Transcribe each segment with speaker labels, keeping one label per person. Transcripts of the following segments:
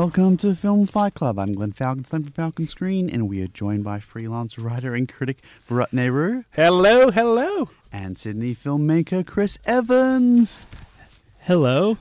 Speaker 1: Welcome to Film Fight Club. I'm Glenn Falcon, Slim from Falcon Screen, and we are joined by freelance writer and critic Bharat Nehru
Speaker 2: Hello, hello.
Speaker 1: and Sydney filmmaker Chris Evans.
Speaker 3: Hello.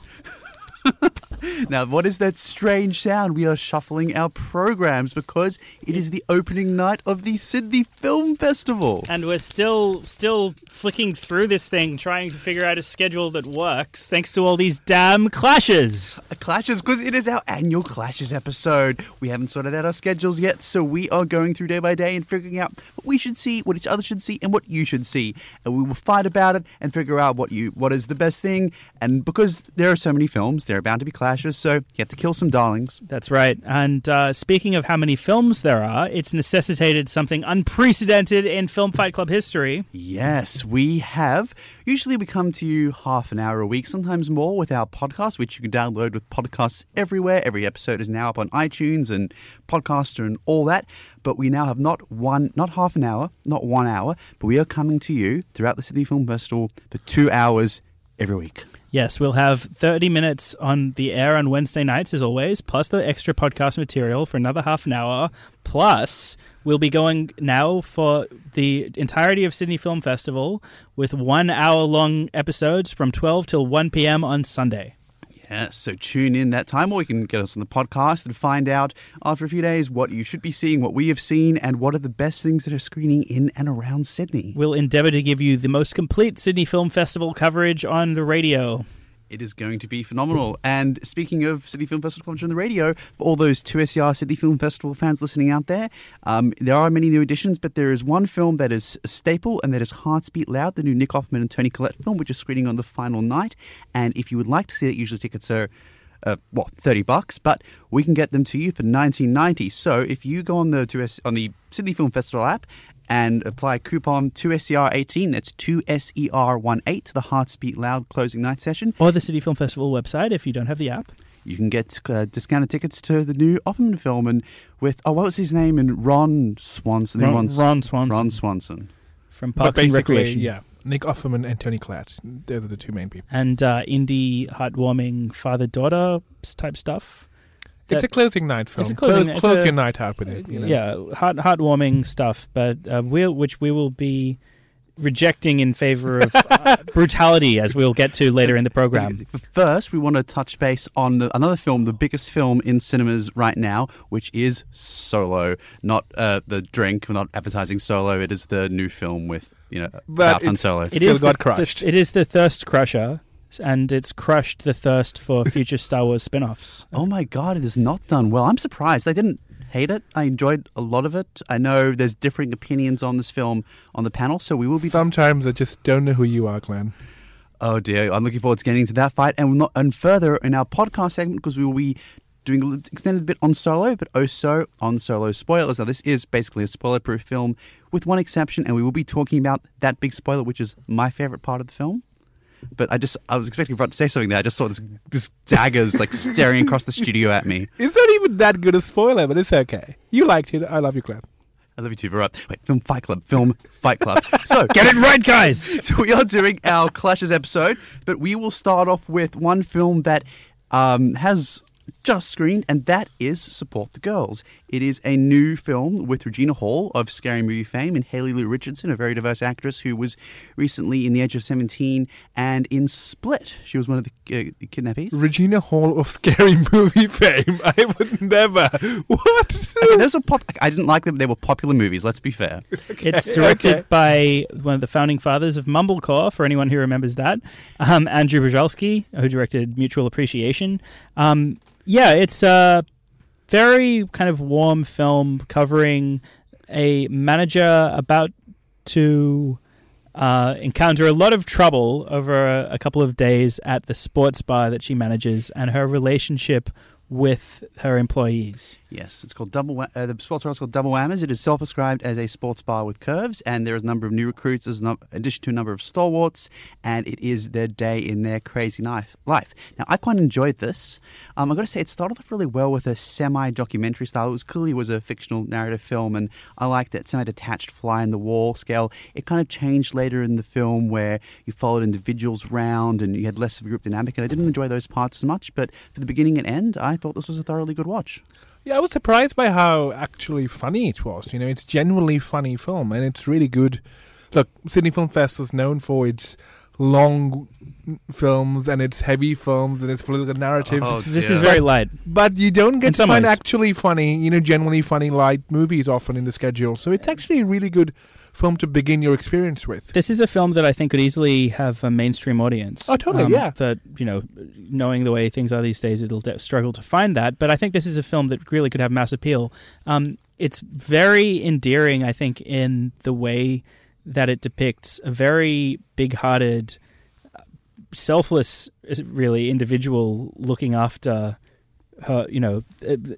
Speaker 1: Now, what is that strange sound? We are shuffling our programs because it is the opening night of the Sydney Film Festival.
Speaker 3: And we're still still flicking through this thing, trying to figure out a schedule that works, thanks to all these damn clashes.
Speaker 1: Uh, clashes, because it is our annual Clashes episode. We haven't sorted out our schedules yet, so we are going through day by day and figuring out what we should see, what each other should see, and what you should see. And we will fight about it and figure out what you what is the best thing. And because there are so many films, there are bound to be clashes, so you have to kill some darlings.
Speaker 3: That's right. And uh, speaking of how many films there are, it's necessitated something unprecedented in Film Fight Club history.
Speaker 1: Yes, we have. Usually we come to you half an hour a week, sometimes more, with our podcast, which you can download with podcasts everywhere. Every episode is now up on iTunes and Podcaster and all that. But we now have not one, not half an hour, not one hour, but we are coming to you throughout the Sydney Film Festival for two hours every week.
Speaker 3: Yes, we'll have 30 minutes on the air on Wednesday nights, as always, plus the extra podcast material for another half an hour. Plus, we'll be going now for the entirety of Sydney Film Festival with one hour long episodes from 12 till 1 p.m. on Sunday.
Speaker 1: Yes, so tune in that time, or you can get us on the podcast and find out after a few days what you should be seeing, what we have seen, and what are the best things that are screening in and around Sydney.
Speaker 3: We'll endeavour to give you the most complete Sydney Film Festival coverage on the radio.
Speaker 1: It is going to be phenomenal. And speaking of Sydney Film Festival coverage on the radio, for all those 2SER Sydney Film Festival fans listening out there, um, there are many new additions, but there is one film that is a staple, and that is Hearts Beat Loud, the new Nick Offerman and Toni Collette film, which is screening on the final night. And if you would like to see it, usually tickets are uh, what thirty bucks, but we can get them to you for nineteen ninety. So if you go on the 2S, on the Sydney Film Festival app and apply coupon 2SER18, that's 2SER18 to the Hearts Beat Loud closing night session,
Speaker 3: Or the Sydney Film Festival website if you don't have the app.
Speaker 1: you can get uh, discounted tickets to the new Offerman film and with oh what was his name and Ron Swanson
Speaker 3: Ron,
Speaker 1: Ron,
Speaker 3: Ron Swanson
Speaker 1: Ron Swanson
Speaker 3: from Parks and Recreation.
Speaker 2: yeah, Nick Offerman and Toni Collette. Those are the two main people.
Speaker 3: And uh, indie heartwarming father daughter type stuff.
Speaker 2: It's a closing night film.
Speaker 3: It's a closing-
Speaker 2: Close,
Speaker 3: it's
Speaker 2: close
Speaker 3: a-
Speaker 2: your night out with it. You know?
Speaker 3: Yeah, heart heartwarming stuff, but uh, we'll, which we will be rejecting in favor of uh, brutality, as we'll get to later in the program.
Speaker 1: First, we want to touch base on the, another film, the biggest film in cinemas right now, which is Solo. Not uh, the drink, we're not advertising Solo. It is the new film with you know
Speaker 2: But
Speaker 1: about Han
Speaker 2: it's-
Speaker 1: Solo.
Speaker 3: It
Speaker 2: Still
Speaker 3: is
Speaker 2: got
Speaker 3: the,
Speaker 2: crushed.
Speaker 3: the- it is the thirst crusher, and it's crushed the thirst for future Star Wars spin-offs.
Speaker 1: Oh my god, it is not done well. I'm surprised. I didn't hate it. I enjoyed a lot of it. I know there's differing opinions on this film on the panel, so we will be.
Speaker 2: Sometimes I just don't know who you are, Glenn.
Speaker 1: Oh dear, I'm looking forward to getting into that fight and not, and further in our podcast segment because we will be doing an extended bit on Solo, but also on Solo spoilers. Now this is basically a spoiler-proof film with one exception, and we will be talking about that big spoiler, which is my favorite part of the film. But I just I was expecting Rod to say something there. I just saw this this daggers like staring across the studio at me.
Speaker 2: It's not even that good a spoiler, but it's okay. You liked it. I love you, Glenn.
Speaker 1: I love you too, Virat. Wait, Film Fight Club. Film Fight Club. So,
Speaker 3: Get it right, guys!
Speaker 1: so we are doing our clashes episode, but we will start off with one film that um, has just screened, and that is Support the Girls. It is a new film with Regina Hall of Scary Movie fame and Haley Lu Richardson, a very diverse actress who was recently in The Edge of 17 and in Split. She was one of the uh, kidnappees.
Speaker 2: Regina Hall of scary movie fame. I would never. What?
Speaker 1: Okay, those are pop. I didn't like them. They were popular movies. Let's be fair.
Speaker 3: It's directed
Speaker 2: okay.
Speaker 3: by one of the founding fathers of Mumblecore, for anyone who remembers that, um, Andrew Bujalski, who directed Mutual Appreciation. Um, yeah, it's a very kind of warm film covering a manager about to uh, encounter a lot of trouble over a, a couple of days at the sports bar that she manages and her relationship with her employees.
Speaker 1: Yes, it's called Double. Uh, the sports bar is called Double Whammies. It is self-described as a sports bar with curves, and there is a number of new recruits, as no- addition to a number of stalwarts, and it is their day in their crazy life. Now, I quite enjoyed this. Um, I've got to say, it started off really well with a semi-documentary style. It was clearly was a fictional narrative film, and I liked that semi-detached fly in the wall scale. It kind of changed later in the film where you followed individuals round and you had less of a group dynamic, and I didn't enjoy those parts as much. But for the beginning and end, I thought this was a thoroughly good watch.
Speaker 2: Yeah, I was surprised by how actually funny it was. You know, it's genuinely funny film, and it's really good. Look, Sydney Film Fest was known for its long films and its heavy films and its political narratives.
Speaker 1: Oh,
Speaker 3: This
Speaker 1: Yeah.
Speaker 3: is very light.
Speaker 2: But you don't get to find
Speaker 3: ways.
Speaker 2: actually funny, you know, genuinely funny light movies often in the schedule. So it's actually a really good film to begin your experience with.
Speaker 3: This is a film that I think could easily have a mainstream audience.
Speaker 2: Oh, totally, yeah.
Speaker 3: That you know, knowing the way things are these days, it'll de- struggle to find that. But I think this is a film that really could have mass appeal. Um, it's very endearing, I think, in the way that it depicts a very big-hearted, selfless, really individual looking after her, you know,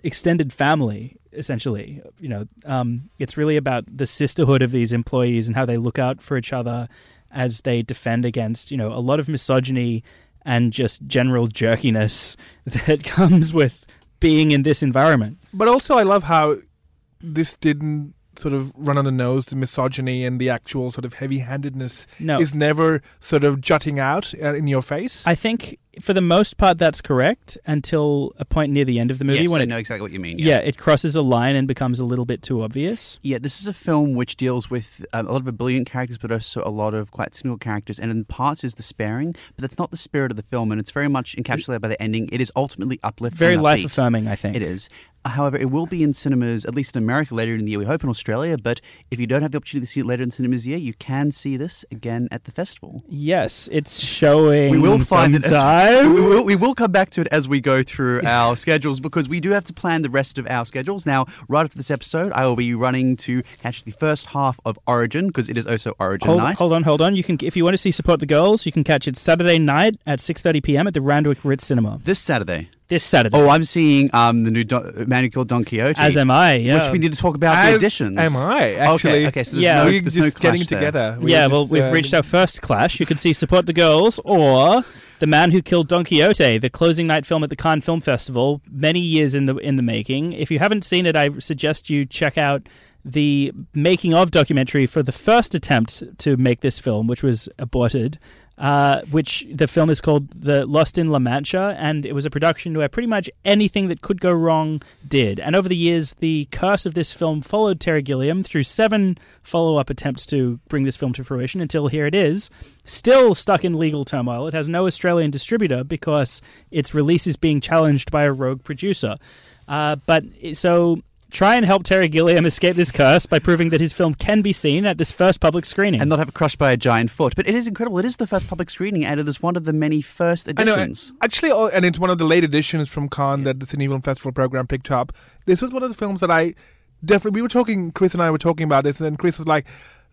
Speaker 3: extended family. Essentially, you know, um, it's really about the sisterhood of these employees and how they look out for each other as they defend against, you know, a lot of misogyny and just general jerkiness that comes with being in this environment.
Speaker 2: But also, I love how this didn't sort of run on the nose. The misogyny and the actual sort of heavy-handedness
Speaker 3: No,
Speaker 2: is never sort of jutting out uh, in your face.
Speaker 3: I think for the most part that's correct until a point near the end of the movie
Speaker 1: yes,
Speaker 3: when
Speaker 1: I
Speaker 3: it,
Speaker 1: know exactly what you mean.
Speaker 3: yeah. it crosses a line and becomes a little bit too obvious.
Speaker 1: Yeah, this is a film which deals with um, a lot of brilliant characters, but also a lot of quite cynical characters, and in parts is despairing. But that's not the spirit of the film, and it's very much encapsulated by the ending. It is ultimately uplifting,
Speaker 3: Very life affirming, I think.
Speaker 1: It is. However, it will be in cinemas, at least in America, later in the year. We hope in Australia, but if you don't have the opportunity to see it later in cinemas year, you can see this again at the festival.
Speaker 3: Yes, it's showing.
Speaker 1: We will find it. As,
Speaker 3: sometime.
Speaker 1: we, will, we will come back to it as we go through our schedules because we do have to plan the rest of our schedules. Now, right after this episode, I will be running to catch the first half of Origin because it is also Origin
Speaker 3: Hold,
Speaker 1: night.
Speaker 3: hold on, hold on. You can, if you want to see Support the Girls, you can catch it Saturday night at 6:30 p.m. at the Randwick Ritz Cinema
Speaker 1: This Saturday.
Speaker 3: this Saturday.
Speaker 1: Oh, I'm seeing um, the new Don, man who Don Quixote.
Speaker 3: as am I. Yeah.
Speaker 1: Which we need to talk about
Speaker 2: As
Speaker 1: the additions.
Speaker 2: Am I actually?
Speaker 1: Okay, okay. So there's
Speaker 3: Yeah.
Speaker 1: no,
Speaker 2: we're
Speaker 1: there's
Speaker 2: just
Speaker 1: no clash
Speaker 2: getting
Speaker 1: there.
Speaker 2: together. We're
Speaker 3: yeah, well, we've
Speaker 2: uh,
Speaker 3: reached our first clash. You can see Support the Girls or The Man Who Killed Don Quixote, the closing night film at the Cannes Film Festival, many years in the in the making. If you haven't seen it, I suggest you check out the making of documentary for the first attempt to make this film, which was aborted. Uh, which the film is called The Lost in La Mancha, and it was a production where pretty much anything that could go wrong did. And over the years, the curse of this film followed Terry Gilliam through seven follow up attempts to bring this film to fruition until here it is, still stuck in legal turmoil. It has no Australian distributor because its release is being challenged by a rogue producer. Uh, but so try and help Terry Gilliam escape this curse by proving that his film can be seen at this first public screening.
Speaker 1: And not have it crushed by a giant foot. But it is incredible. It is the first public screening, and it is one of the many first
Speaker 2: I know.
Speaker 1: editions.
Speaker 2: Uh, actually, oh, and it's one of the late editions from Cannes that the Sydney Film Festival program picked up. This was one of the films that I definitely. We were talking. Chris and I were talking about this, and Chris was like,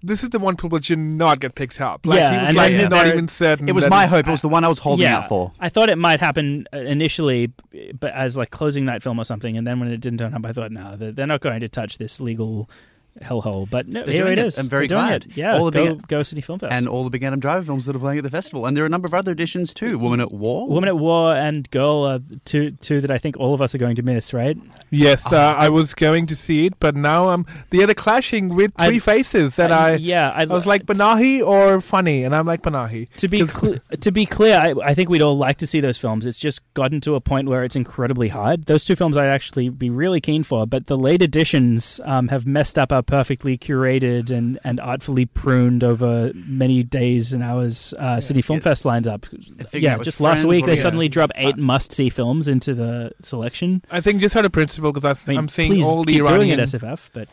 Speaker 2: "This is the one people should not get picked up." Like,
Speaker 3: Yeah,
Speaker 2: he was
Speaker 3: and
Speaker 2: like,
Speaker 3: then
Speaker 2: not
Speaker 3: there-
Speaker 2: even certain.
Speaker 1: It was
Speaker 2: that
Speaker 1: my hope. It was the one I was holding
Speaker 3: yeah,
Speaker 1: out for.
Speaker 3: I thought it might happen uh, initially, but as like closing night film or something, and then when it didn't turn up, I thought, no, they're, they're not going to touch this legal hellhole. But no,
Speaker 1: They're
Speaker 3: here it
Speaker 1: it.
Speaker 3: is.
Speaker 1: I'm very
Speaker 3: They're
Speaker 1: glad.
Speaker 3: It. Yeah,
Speaker 1: All the
Speaker 3: go,
Speaker 1: big-
Speaker 3: go City Film Fest.
Speaker 1: And all the Big Adam Driver films that are playing at the festival. And there are a number of other editions too. Woman at War.
Speaker 3: Woman at War and Girl are two two that I think all of us are going to miss, right?
Speaker 2: Yes,
Speaker 3: Oh.
Speaker 2: uh, I was going to see it, but now um, the other clashing with
Speaker 3: I-
Speaker 2: three faces that
Speaker 3: I-
Speaker 2: I.
Speaker 3: yeah,
Speaker 2: I was like Panahi or funny, and I'm like Panahi.
Speaker 3: To be
Speaker 2: 'Cause-
Speaker 3: cl- to be clear, I, I think we'd all like to see those films. It's just gotten to a point where it's incredibly hard. Those two films I'd actually be really keen for, but the late editions um, have messed up our perfectly curated and, and artfully pruned over many days and hours uh, City Film Fest lined up. Yeah, just last week they suddenly dropped eight
Speaker 2: Uh,
Speaker 3: must see films into the selection.
Speaker 2: I think just out of principle, because
Speaker 3: I mean,
Speaker 2: I'm seeing all the
Speaker 3: keep doing
Speaker 2: Iranian.
Speaker 3: it, SFF, but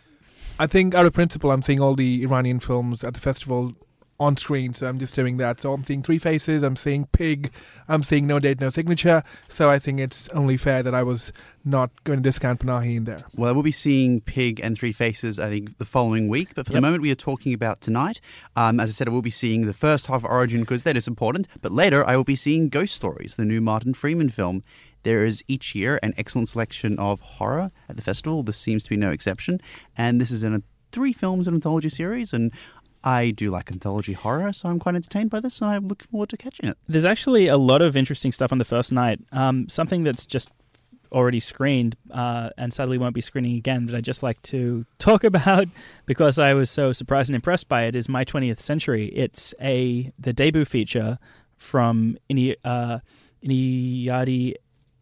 Speaker 2: I think out of principle, I'm seeing all the Iranian films at the festival on screen. So I'm just doing that. So I'm seeing Three Faces, I'm seeing Pig, I'm seeing No Date, No Signature. So I think it's only fair that I was not going to discount Panahi in there.
Speaker 1: Well, we'll be seeing Pig and Three Faces, I think, the following week. But for the moment, we are talking about tonight. Um, as I said, I will be seeing the first half of Origin because that is important. But later, I will be seeing Ghost Stories, the new Martin Freeman film. There is each year an excellent selection of horror at the festival. This seems to be no exception. And this is in a three films an anthology series. And I do like anthology horror, so I'm quite entertained by this, and I look forward to catching it.
Speaker 3: There's actually a lot of interesting stuff on the first night. Um, something that's just already screened uh, and sadly won't be screening again that I'd just like to talk about because I was so surprised and impressed by it is My 20th Century. It's a the debut feature from Ini, uh, Enyedi.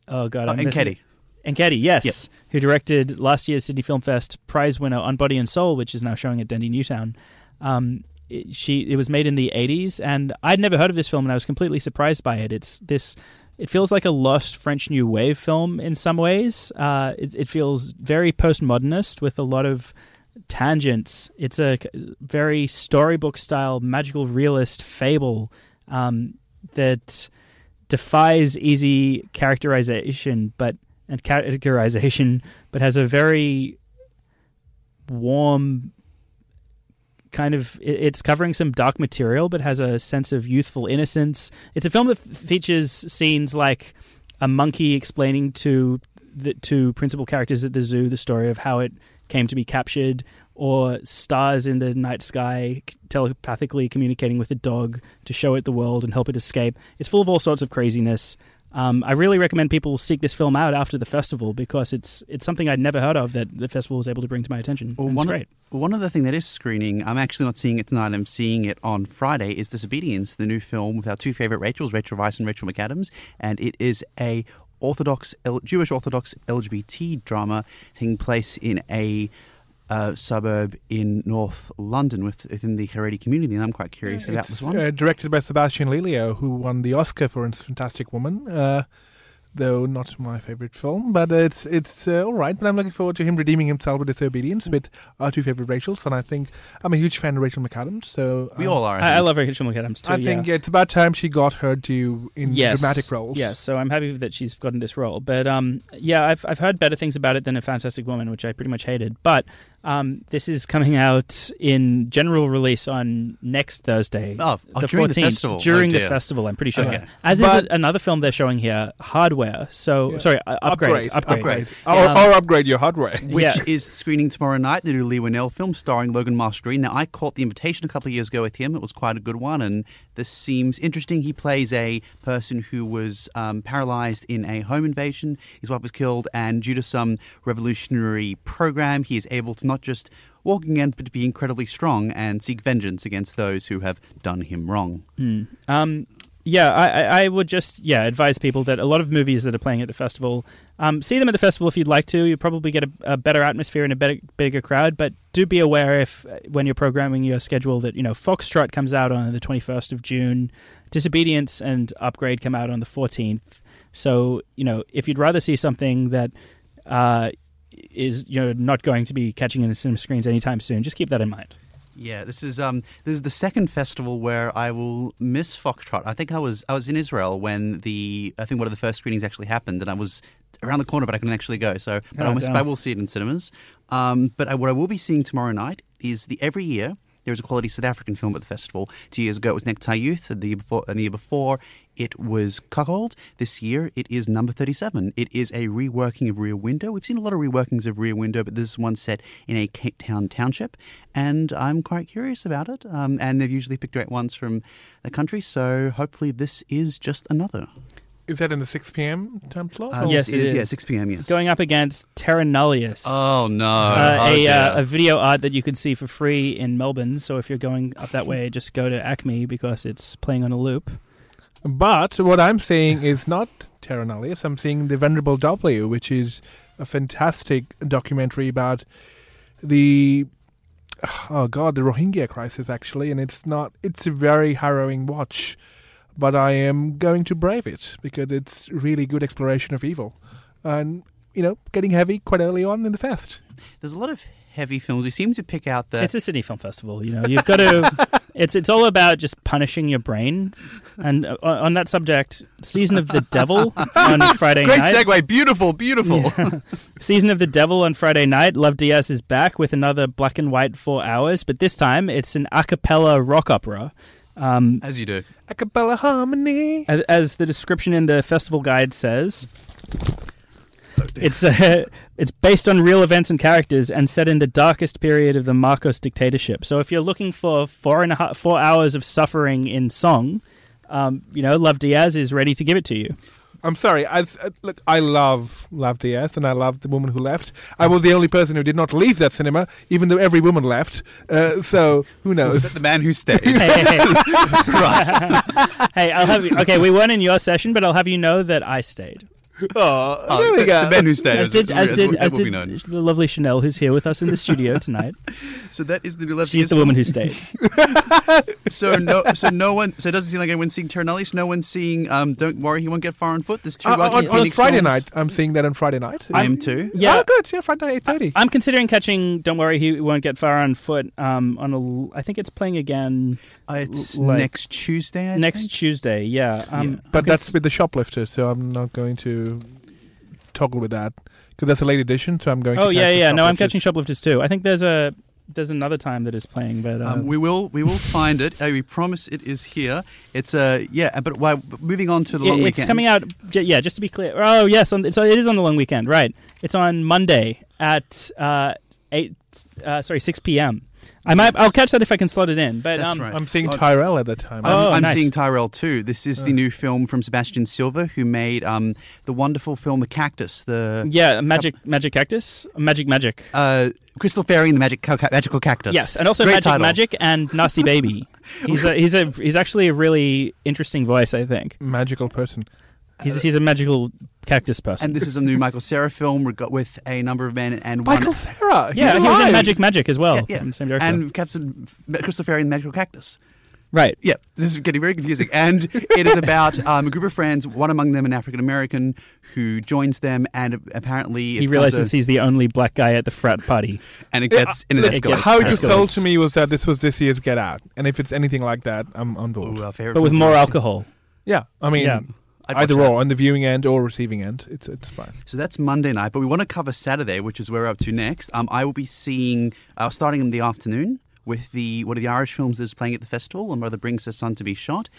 Speaker 3: Oh god,
Speaker 1: Uh,
Speaker 3: I'm
Speaker 1: Ketty.
Speaker 3: Enketti, yes,
Speaker 1: Yes.
Speaker 3: who directed last year's Sydney Film Fest prize winner on Body and Soul, which is now showing at Dendy Newtown. Um, it, she it was made in the 80s, and I'd never heard of this film, and I was completely surprised by it. It's this. It feels like a lost French New Wave film in some ways. Uh, it, it feels very postmodernist with a lot of tangents. It's a very storybook style, magical realist fable um, that defies easy characterization, but and categorization, but has a very warm kind of it's covering some dark material but has a sense of youthful innocence. It's a film that features scenes like a monkey explaining to the two principal characters at the zoo the story of how it came to be captured or stars in the night sky telepathically communicating with a dog to show it the world and help it escape. It's full of all sorts of craziness um, I really recommend people seek this film out after the festival because it's it's something I'd never heard of that the festival was able to bring to my attention.
Speaker 1: Well, one,
Speaker 3: great.
Speaker 1: Of, one other thing that is screening, I'm actually not seeing it tonight, I'm seeing it on Friday, is Disobedience, the new film with our two favourite Rachels, Rachel Weisz and Rachel McAdams. And it is a Orthodox, Jewish Orthodox LGBT drama taking place in a uh, suburb in North London with, within the Haredi community. And I'm quite curious about
Speaker 2: it's
Speaker 1: this one.
Speaker 2: Uh, directed by Sebastian Lelio, who won the Oscar for Fantastic Woman. Uh, though not my favorite film, but it's it's uh, all right. But I'm looking forward to him redeeming himself with disobedience with our two favorite Rachels, and I think I'm a huge fan of Rachel McAdams. So
Speaker 1: we
Speaker 2: um,
Speaker 1: all are.
Speaker 3: I, I love Rachel McAdams too.
Speaker 2: I
Speaker 3: yeah.
Speaker 2: think it's about time she got her due in
Speaker 3: yes.
Speaker 2: dramatic roles.
Speaker 3: Yes, so I'm happy that she's gotten this role. But um, yeah, I've I've heard better things about it than a Fantastic Woman, which I pretty much hated. But um, this is coming out in general release on next Thursday,
Speaker 1: Oh, oh,
Speaker 3: the
Speaker 1: during the
Speaker 3: 14th.
Speaker 1: festival.
Speaker 3: During
Speaker 1: Oh,
Speaker 3: the festival, I'm pretty sure.
Speaker 1: Okay.
Speaker 3: As
Speaker 2: But-
Speaker 3: is another film they're showing here, Hardware. So
Speaker 2: Yeah.
Speaker 3: sorry, uh, upgrade,
Speaker 2: upgrade,
Speaker 3: upgrade.
Speaker 2: Or,
Speaker 3: Yeah.
Speaker 2: or upgrade your hardware.
Speaker 1: which
Speaker 3: Yeah.
Speaker 1: is screening tomorrow night, the new Leigh Whannell film starring Logan Marshall-Green. Now, I caught the invitation a couple of years ago with him. It was quite a good one, and this seems interesting. He plays a person who was um, paralyzed in a home invasion. His wife was killed, and due to some revolutionary program, he is able to not just walking in, but to be incredibly strong and seek vengeance against those who have done him wrong.
Speaker 3: Hmm. Um, yeah, I, I- I would just yeah advise people that a lot of movies that are playing at the festival, um, see them at the festival if you'd like to. You probably get a, a better atmosphere and a better, bigger crowd. But do be aware if uh, when you're programming your schedule that you know Foxtrot comes out on the 21st of June, Disobedience and Upgrade come out on the 14th. So you know if you'd rather see something that uh, is you know not going to be catching in the cinema screens anytime soon, just keep that in mind.
Speaker 1: Yeah, this is um this is the second festival where I will miss Foxtrot. I think I was I was in Israel when the I think one of the first screenings actually happened, and I was around the corner, but I couldn't actually go. So, but
Speaker 3: Oh,
Speaker 1: I, will see it in cinemas. Um, but I, what I will be seeing tomorrow night is the every year there is a quality South African film at the festival. Two years ago it was Necktie Youth, the year before, and the year before it was Cuckold. This year it is number 37. It is a reworking of Rear Window. We've seen a lot of reworkings of Rear Window, but this is one set in a Cape Town township, and I'm quite curious about it. Um, and they've usually picked great ones from the country, so hopefully this is just another.
Speaker 2: Is that in the 6 p.m. time slot?
Speaker 1: Uh,
Speaker 3: Yes,
Speaker 1: this
Speaker 3: it
Speaker 1: is, Yeah, 6 p.m., yes.
Speaker 3: Going up against Terra Nullius.
Speaker 1: Oh, no.
Speaker 3: uh,
Speaker 1: Oh,
Speaker 3: a,
Speaker 1: dear.
Speaker 3: uh, a video art that you can see for free in Melbourne. So if you're going up that way, just go to ACMI because it's playing on a loop.
Speaker 2: But what I'm saying is not Terra Nullius. I'm seeing The Venerable W, which is a fantastic documentary about the oh god, the Rohingya crisis actually, and it's not. It's a very harrowing watch, but I am going to brave it because it's really good exploration of evil, and you know, getting heavy quite early on in the fest.
Speaker 1: There's a lot of heavy films. We seem to pick out the.
Speaker 3: It's a Sydney Film Festival. You know, you've got to. it's it's all about just punishing your brain. And uh, on that subject, season of the devil on Friday
Speaker 1: Great
Speaker 3: night.
Speaker 1: Great segue. Beautiful, beautiful.
Speaker 3: Season of the Devil on Friday night. Lav Diaz is back with another black and white four hours, but this time it's an a cappella rock opera. Um,
Speaker 1: As you do.
Speaker 2: A cappella harmony.
Speaker 3: as, as the description in the festival guide says, it's uh, it's based on real events and characters and set in the darkest period of the Marcos dictatorship. So if you're looking for four and a half four hours of suffering in song, um, you know, Lav Diaz is ready to give it to you.
Speaker 2: I'm sorry. I uh, look. I love Lav Diaz, and I love the woman who left. I was the only person who did not leave that cinema, even though every woman left. Uh, so who knows?
Speaker 1: The man who stayed.
Speaker 3: Hey, hey, hey. hey, I'll have you. Okay, we weren't in your session, but I'll have you know that I stayed.
Speaker 2: Oh,
Speaker 1: Oh,
Speaker 2: there we
Speaker 1: the,
Speaker 2: go.
Speaker 1: the man who stayed.
Speaker 3: As did as
Speaker 1: as,
Speaker 3: did
Speaker 1: as,
Speaker 3: as
Speaker 1: will be
Speaker 3: did the lovely Chanel, who's here with us in the studio tonight.
Speaker 1: So that is the new Love
Speaker 3: She's the woman who stayed.
Speaker 1: So no, so no one. So it doesn't seem like anyone's seeing Terra Nullius. No one's seeing. Um, don't worry, he won't get far on foot. There's two
Speaker 2: Uh,
Speaker 1: Joaquin
Speaker 2: on, on Friday
Speaker 1: films.
Speaker 2: night, I'm seeing that on Friday night.
Speaker 1: I am too.
Speaker 3: Yeah.
Speaker 2: Oh, good. Yeah, Friday night, eight thirty.
Speaker 3: I'm considering catching. Don't worry, he won't get far on foot. Um, on a, l- I think it's playing again
Speaker 1: Uh, it's
Speaker 3: Like-
Speaker 1: next Tuesday. I
Speaker 3: next
Speaker 1: think.
Speaker 3: Tuesday. Yeah. Um,
Speaker 2: But that's with the shoplifter, so I'm not going to toggle with that because that's a late edition. So I'm going.
Speaker 3: Oh
Speaker 2: to
Speaker 3: yeah, yeah. No, I'm catching shoplifters too. I think there's a there's another time that is playing, but uh,
Speaker 1: Um, we will we will find it. Uh, we promise it is here. It's a uh, yeah. But why, moving on to the
Speaker 3: it-
Speaker 1: long
Speaker 3: it's
Speaker 1: weekend.
Speaker 3: It's coming out. j- Yeah, just to be clear. Oh yes, on, it's, it is on the long weekend, right? It's on Monday at uh, eight. Uh, sorry, six p.m. I might. I'll catch that if I can slot it in. But
Speaker 1: That's
Speaker 3: um,
Speaker 1: right.
Speaker 2: I'm seeing
Speaker 1: Oh,
Speaker 2: Tyrel at the time.
Speaker 1: I'm,
Speaker 3: Oh,
Speaker 1: I'm
Speaker 3: nice.
Speaker 1: seeing Tyrel too. This is the
Speaker 2: Uh.
Speaker 1: new film from Sebastian Silva, who made um, the wonderful film The Cactus. The
Speaker 3: Yeah, magic, magic cactus, magic, magic.
Speaker 1: uh, Crystal Fairy and the Magic Ca- Magical Cactus.
Speaker 3: Yes, and also
Speaker 1: Great
Speaker 3: magic,
Speaker 1: title.
Speaker 3: magic, and nasty baby. He's a he's a he's actually a really interesting voice. I think
Speaker 2: Magical person.
Speaker 3: He's he's a magical cactus person.
Speaker 1: And this is a new Michael Cera film reg- with a number of men and one
Speaker 2: Michael Cera.
Speaker 3: yeah,
Speaker 2: he's
Speaker 3: he was in. Magic Magic as well.
Speaker 1: Yeah, yeah.
Speaker 3: From the same director.
Speaker 1: and Captain Crystal Fairy and the Magical Cactus.
Speaker 3: right.
Speaker 1: Yeah, this is getting very confusing. And it is about um, a group of friends, one among them an African American, who joins them, and apparently it
Speaker 3: He
Speaker 1: becomes
Speaker 3: realizes
Speaker 1: a-
Speaker 3: he's the only black guy at the frat party.
Speaker 1: and it
Speaker 2: Yeah,
Speaker 1: gets in an
Speaker 2: look,
Speaker 3: It.
Speaker 2: How it was
Speaker 3: escalates.
Speaker 2: sold to me was that this was this year's Get Out, and if it's anything like that, I'm on board.
Speaker 1: Ooh, our favorite
Speaker 3: But with
Speaker 1: film.
Speaker 3: more alcohol.
Speaker 2: Yeah, I mean,
Speaker 3: Yeah.
Speaker 1: I'd
Speaker 2: either or, on the viewing end or receiving end, it's it's fine.
Speaker 1: So that's Monday night, but we want to cover Saturday, which is where we're up to next. Um, I will be seeing, uh, starting in the afternoon, with the one of the Irish films that's playing at the festival, and Mother Brings Her Son to Be Shot.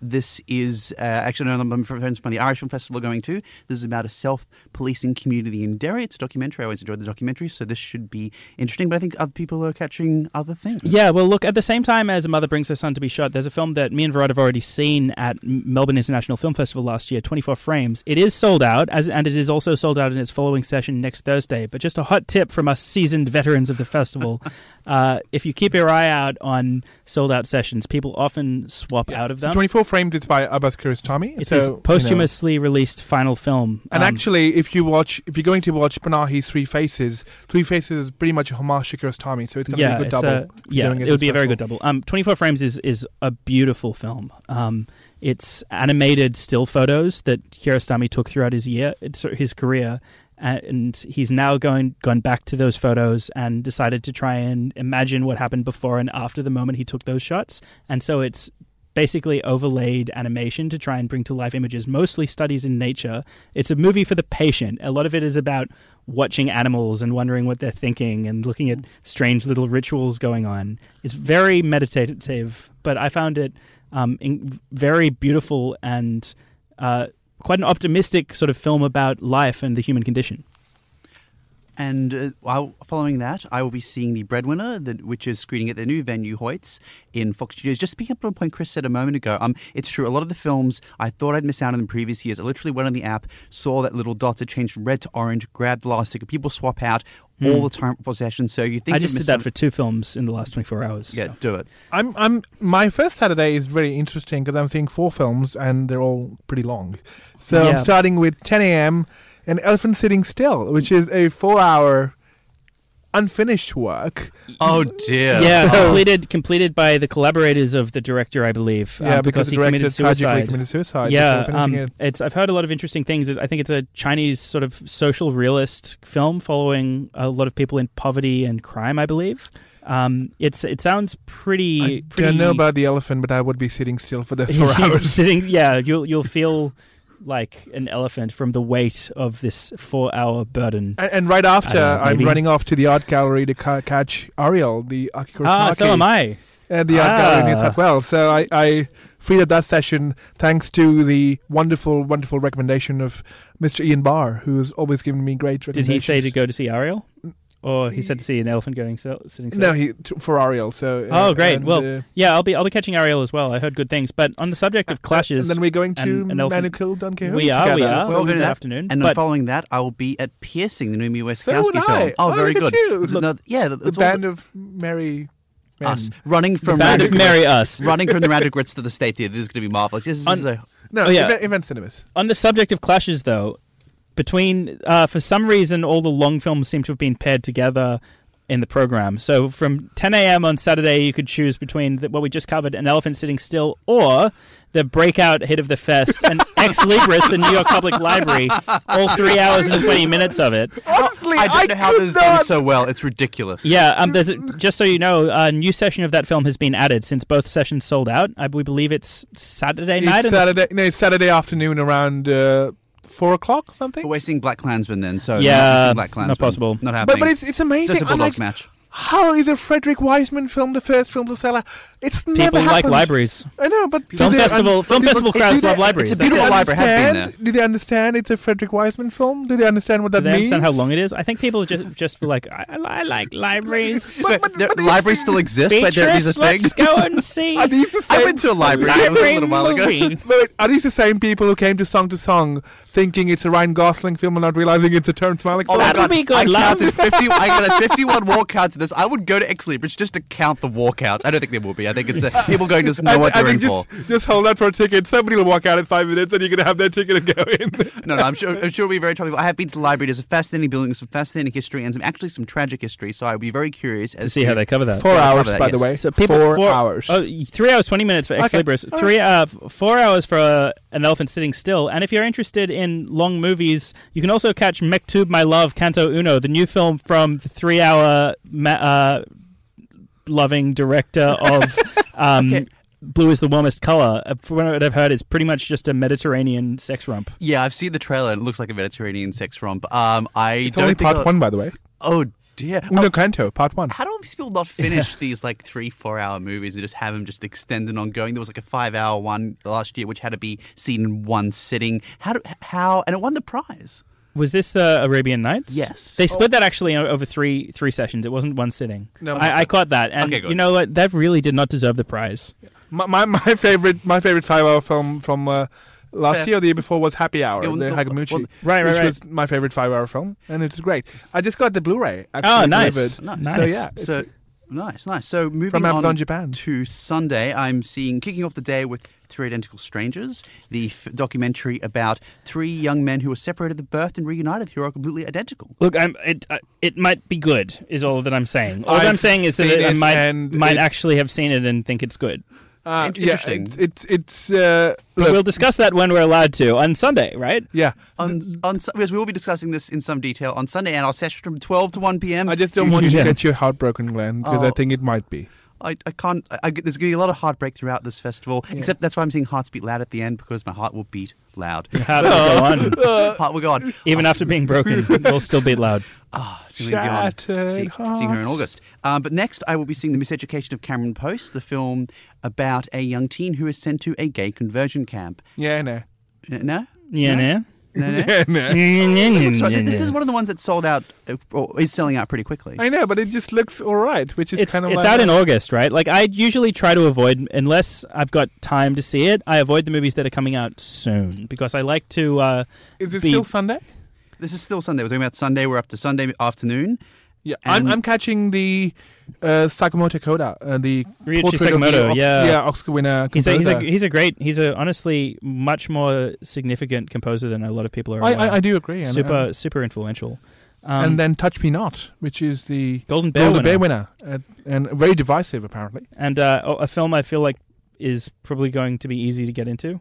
Speaker 1: This is uh, actually no, I'm friends from the Irish Film Festival going to. This is about a self-policing community in Derry. It's a documentary. I always enjoyed the documentary, so this should be interesting. But I think other people are catching other things.
Speaker 3: Yeah, well, look, at the same time as A Mother Brings Her Son to Be Shot, there's a film that me and Virat have already seen at Melbourne International Film Festival last year, 24 Frames. It is sold out, as and it is also sold out in its following session next Thursday. But just a hot tip from us seasoned veterans of the festival uh, if you keep your eye out on sold out sessions, people often swap out of
Speaker 2: So
Speaker 3: them.
Speaker 2: 24 framed. It's by Abbas Kiarostami.
Speaker 3: it's
Speaker 2: so,
Speaker 3: his
Speaker 2: you know.
Speaker 3: posthumously released final film.
Speaker 2: And
Speaker 3: Um,
Speaker 2: actually, if you watch, if you're going to watch Panahi's Three Faces, Three Faces is pretty much a homage to Kiarostami, so it's going to
Speaker 3: yeah,
Speaker 2: be a good double.
Speaker 3: a- yeah, it
Speaker 2: at
Speaker 3: would be a very good double. Um, 24 frames is is a beautiful film. Um, it's animated still photos that Kiarostami took throughout his year, his career, and he's now going gone back to those photos and decided to try and imagine what happened before and after the moment he took those shots. And so it's basically overlaid animation to try and bring to life images, mostly studies in nature. It's a movie for the patient. A lot of it is about watching animals and wondering what they're thinking and looking at strange little rituals going on. It's very meditative, but I found it um, in, very beautiful and uh, quite an optimistic sort of film about life and the human condition.
Speaker 1: And uh, while following that, I will be seeing The Breadwinner, the, which is screening at the new venue, Hoyts, in Fox Studios. Just picking up on a point Chris said a moment ago, um, it's true. A lot of the films I thought I'd miss out on in previous years. I literally went on the app, saw that little dot that changed from red to orange, grabbed the last ticket. People swap out all the time for sessions. So you think
Speaker 3: I just did
Speaker 1: missing-
Speaker 3: that for two films in the last 24 hours.
Speaker 1: Yeah,
Speaker 3: so.
Speaker 1: do it.
Speaker 2: I'm, I'm, my first Saturday is very interesting because I'm seeing four films and they're all pretty long. So
Speaker 3: Yeah.
Speaker 2: I'm starting with 10 a.m. and Elephant Sitting Still, which is a four-hour. unfinished work.
Speaker 1: Oh dear.
Speaker 3: Yeah,
Speaker 2: So-
Speaker 3: completed completed by the collaborators of the director, I believe. um,
Speaker 2: yeah,
Speaker 3: because,
Speaker 2: because,
Speaker 3: he
Speaker 2: the director
Speaker 3: committed
Speaker 2: tragically
Speaker 3: suicide.
Speaker 2: committed suicide.
Speaker 3: yeah, um,
Speaker 2: it.
Speaker 3: it's. I've heard a lot of interesting things. I think it's a Chinese sort of social realist film following a lot of people in poverty and crime. I believe. Um, it's it sounds pretty.
Speaker 2: I
Speaker 3: pretty
Speaker 2: don't know about the elephant, but I would be sitting still for those four hours.
Speaker 3: Sitting, yeah, you'll you'll feel like an elephant from the weight of this four-hour burden.
Speaker 2: And, and right after,
Speaker 3: know,
Speaker 2: I'm running off to the art gallery to ca- catch Ariel, the Akiko
Speaker 3: Ah, so am I.
Speaker 2: at the art gallery in New
Speaker 3: Ah.
Speaker 2: South Wales. So I, I freed up that session thanks to the wonderful, wonderful recommendation of Mr. Ian Barr, who's always given me great
Speaker 3: Did he say to go to see Ariel, or he said to see an elephant going still, sitting still?
Speaker 2: No, he t- for Ariel. So
Speaker 3: Oh,
Speaker 2: uh,
Speaker 3: great.
Speaker 2: and,
Speaker 3: Well,
Speaker 2: uh,
Speaker 3: Yeah, I'll be I'll be catching Ariel as well. I heard good things. But on the subject of clashes,
Speaker 2: and then we're going to
Speaker 3: and an
Speaker 2: Man Killed Don Quixote
Speaker 3: we are we are
Speaker 1: We're all
Speaker 3: in
Speaker 1: going to that.
Speaker 3: afternoon.
Speaker 1: And
Speaker 3: but
Speaker 1: following that, I will be at Piercing, the Naomi
Speaker 2: So
Speaker 1: Wasikowski
Speaker 2: would
Speaker 1: film.
Speaker 2: I.
Speaker 1: Oh,
Speaker 2: Oh,
Speaker 1: very
Speaker 2: look
Speaker 1: good. It's
Speaker 2: Look,
Speaker 1: another, yeah,
Speaker 2: the
Speaker 1: it's all
Speaker 2: band of merry men.
Speaker 1: us running
Speaker 3: the
Speaker 1: from
Speaker 3: band of
Speaker 1: Random
Speaker 3: Marry
Speaker 1: Grits-
Speaker 3: Us.
Speaker 1: running from the Randwick Ritz to the State Theatre. This is going to be marvelous. Yes, this
Speaker 3: On-
Speaker 1: is a
Speaker 2: No,
Speaker 3: Oh, yeah.
Speaker 2: event, event cinemas.
Speaker 3: On the subject of clashes, though, between uh, for some reason all the long films seem to have been paired together in the program. So from 10 a.m. on Saturday, you could choose between the, what we just covered, an elephant sitting still, or the breakout hit of the fest, an Ex Libris, the New York Public Library, all three hours and 20 minutes of it.
Speaker 2: Honestly,
Speaker 1: I don't know how this is done so well. It's ridiculous.
Speaker 3: Yeah, um, there's a, just so you know, a new session of that film has been added since both sessions sold out. I, we believe it's Saturday night.
Speaker 2: It's
Speaker 3: and-
Speaker 2: Saturday. No, it's Saturday afternoon around uh, four o'clock or something.
Speaker 1: But we're seeing Black Klansman then, so
Speaker 3: Yeah,
Speaker 1: not seeing Black
Speaker 3: not possible.
Speaker 1: Not
Speaker 2: But
Speaker 1: happening.
Speaker 2: but but it's it's amazing.
Speaker 1: just a
Speaker 2: I'm
Speaker 1: Bulldogs
Speaker 2: like,
Speaker 1: match.
Speaker 2: How is a Frederick Wiseman film the first film to sell out? It's never
Speaker 3: People like
Speaker 2: happened.
Speaker 3: libraries.
Speaker 2: I know, but
Speaker 3: Film
Speaker 2: they
Speaker 3: festival,
Speaker 2: un-
Speaker 3: film festival
Speaker 2: do
Speaker 3: crowds
Speaker 2: they-
Speaker 3: love libraries.
Speaker 1: it's a
Speaker 2: Do they
Speaker 1: beautiful library. Have been
Speaker 2: understand? Do they understand it's a Frederick Wiseman film? Do they understand what that
Speaker 3: Do
Speaker 2: that
Speaker 3: they
Speaker 2: means?
Speaker 3: understand how long it is? I think people just just were like, I, I like libraries.
Speaker 2: But-
Speaker 1: But,
Speaker 2: but-
Speaker 1: the
Speaker 2: but these-
Speaker 1: libraries still exist, but there is a
Speaker 3: Beatrice,
Speaker 1: thing.
Speaker 3: let's go and see.
Speaker 2: Are these the
Speaker 1: I went to a library it was a little while ago.
Speaker 3: movie.
Speaker 2: Wait, are these the same people who came to Song to Song thinking it's a Ryan Gosling film and not realizing it's a Terrence Malick
Speaker 1: Oh
Speaker 2: film?
Speaker 1: my
Speaker 3: That'll
Speaker 1: God,
Speaker 3: be good,
Speaker 1: I
Speaker 3: love.
Speaker 1: counted 50. I got a 51 walkouts to this. I would go to Ex Libris just to count the walkouts. I don't think there will be. I think it's uh, people going to know
Speaker 2: I,
Speaker 1: what
Speaker 2: I
Speaker 1: they're in
Speaker 2: think
Speaker 1: for.
Speaker 2: just, just hold out for a ticket. Somebody will walk out in five minutes and you're going to have their ticket and go in.
Speaker 1: No, no, I'm sure. I'm sure it'll be very topical. I have been to the library. There's a fascinating building, with some fascinating history, and some actually some tragic history. So I would be very curious as
Speaker 3: to see how they cover that.
Speaker 2: Four
Speaker 1: I'll
Speaker 2: hours,
Speaker 1: that,
Speaker 2: by the way.
Speaker 3: So people
Speaker 2: four,
Speaker 3: four
Speaker 2: hours.
Speaker 3: Oh, three hours twenty minutes for Ex
Speaker 2: Okay.
Speaker 3: Libris.
Speaker 2: All
Speaker 3: Three uh, four hours for uh, an elephant sitting still. And if you're interested in long movies, you can also catch Mektoub My Love Canto Uno, the new film from the three-hour ma- uh, loving director of um,
Speaker 1: Okay.
Speaker 3: Blue is the Warmest Color. Uh, From what I've heard, is pretty much just a Mediterranean sex romp.
Speaker 1: Yeah, I've seen the trailer. It looks like a Mediterranean sex romp. Um, I
Speaker 2: it's
Speaker 1: don't
Speaker 2: only
Speaker 1: think
Speaker 2: part
Speaker 1: I'll-
Speaker 2: one, by the way.
Speaker 1: Oh dear.
Speaker 2: Uno
Speaker 1: Oh,
Speaker 2: Canto, part one.
Speaker 1: how do these people not finish these like three, four hour movies and just have them just extend on going? There was like a five hour one last year which had to be seen in one sitting. How do how and it won the prize.
Speaker 3: Was this the Arabian Nights?
Speaker 1: Yes.
Speaker 3: They split that actually over three three sessions. It wasn't one sitting.
Speaker 2: No.
Speaker 3: I, I caught that, and
Speaker 1: Okay, good.
Speaker 3: you know what? That really did not deserve the prize.
Speaker 2: My, my, my favorite my favorite five hour film from uh, last
Speaker 1: Fair.
Speaker 2: year or the year before was Happy Hour,
Speaker 1: Yeah, well,
Speaker 2: the
Speaker 1: well,
Speaker 2: Hamaguchi,
Speaker 1: well,
Speaker 3: Right, right,
Speaker 2: which
Speaker 3: right.
Speaker 2: was my favorite five hour film, and it's great. I just got the Blu-ray. Actually
Speaker 3: Oh, nice.
Speaker 1: Nice.
Speaker 3: Nice.
Speaker 2: So yeah,
Speaker 1: So nice, nice. So moving
Speaker 2: from Amazon
Speaker 1: on
Speaker 2: Japan.
Speaker 1: to Sunday, I'm seeing kicking off the day with Three Identical Strangers, the f- documentary about three young men who were separated at birth and reunited who are completely identical.
Speaker 3: Look, I'm, it uh, it might be good. Is all that I'm saying. All
Speaker 2: I've
Speaker 3: I'm saying is that
Speaker 2: seen
Speaker 3: I might might actually have seen it and think it's good.
Speaker 2: Uh,
Speaker 1: Int-
Speaker 2: yeah,
Speaker 1: interesting.
Speaker 2: it's it's, it's uh,
Speaker 3: But we'll discuss that when we're allowed to on Sunday, right?
Speaker 2: yeah.
Speaker 1: On, on Su- because we will be discussing this in some detail on Sunday, and our session from 12 to 1 p.m.
Speaker 2: I just don't want you
Speaker 1: to-
Speaker 2: to get your heart broken, Glenn, because I
Speaker 1: Oh.
Speaker 2: think it might be.
Speaker 1: I, I can't. I, I, there's going to be a lot of heartbreak throughout this festival. Except that's why I'm seeing hearts beat loud at the end because my heart will beat loud.
Speaker 3: How does it go on?
Speaker 1: heart will go on.
Speaker 3: Even after being broken, we'll still beat loud.
Speaker 1: Ah, Celine Dion.
Speaker 2: Shattered
Speaker 1: See, seeing her in. August. Um, but next, I will be seeing The Miseducation of Cameron Post, the film about a young teen who is sent to a gay conversion camp.
Speaker 2: Yeah, no.
Speaker 1: No?
Speaker 3: Yeah,
Speaker 1: No?
Speaker 3: yeah.
Speaker 1: No, no?
Speaker 2: Yeah, no.
Speaker 1: So this, this is one of the ones that sold out, uh, or is selling out pretty quickly.
Speaker 2: I know, but it just looks all right, which is
Speaker 3: It's
Speaker 2: kind of
Speaker 3: it's
Speaker 2: like
Speaker 3: out in August, right? Like I usually try to avoid unless I've got time to see it. I avoid the movies that are coming out soon because I like to. Uh,
Speaker 2: Is it
Speaker 3: be-
Speaker 2: still Sunday?
Speaker 1: This is still Sunday. We're talking about Sunday. We're up to Sunday afternoon.
Speaker 2: Yeah, I'm, I'm catching the uh, Sakamoto Coda, uh, the
Speaker 3: Ryuichi
Speaker 2: portrait of the
Speaker 3: Sakamoto,
Speaker 2: Ox-
Speaker 3: yeah.
Speaker 2: yeah, Oscar winner
Speaker 3: he's a, he's a he's a great he's a honestly much more significant composer than a lot of people are.
Speaker 2: I. I, I do agree. and,
Speaker 3: super
Speaker 2: uh,
Speaker 3: super influential. Um,
Speaker 2: and then Touch Me Not, which is the
Speaker 3: Golden Bear
Speaker 2: Golden
Speaker 3: winner.
Speaker 2: Bear winner, uh, and very divisive apparently.
Speaker 3: and uh, a a film I feel like is probably going to be easy to get into.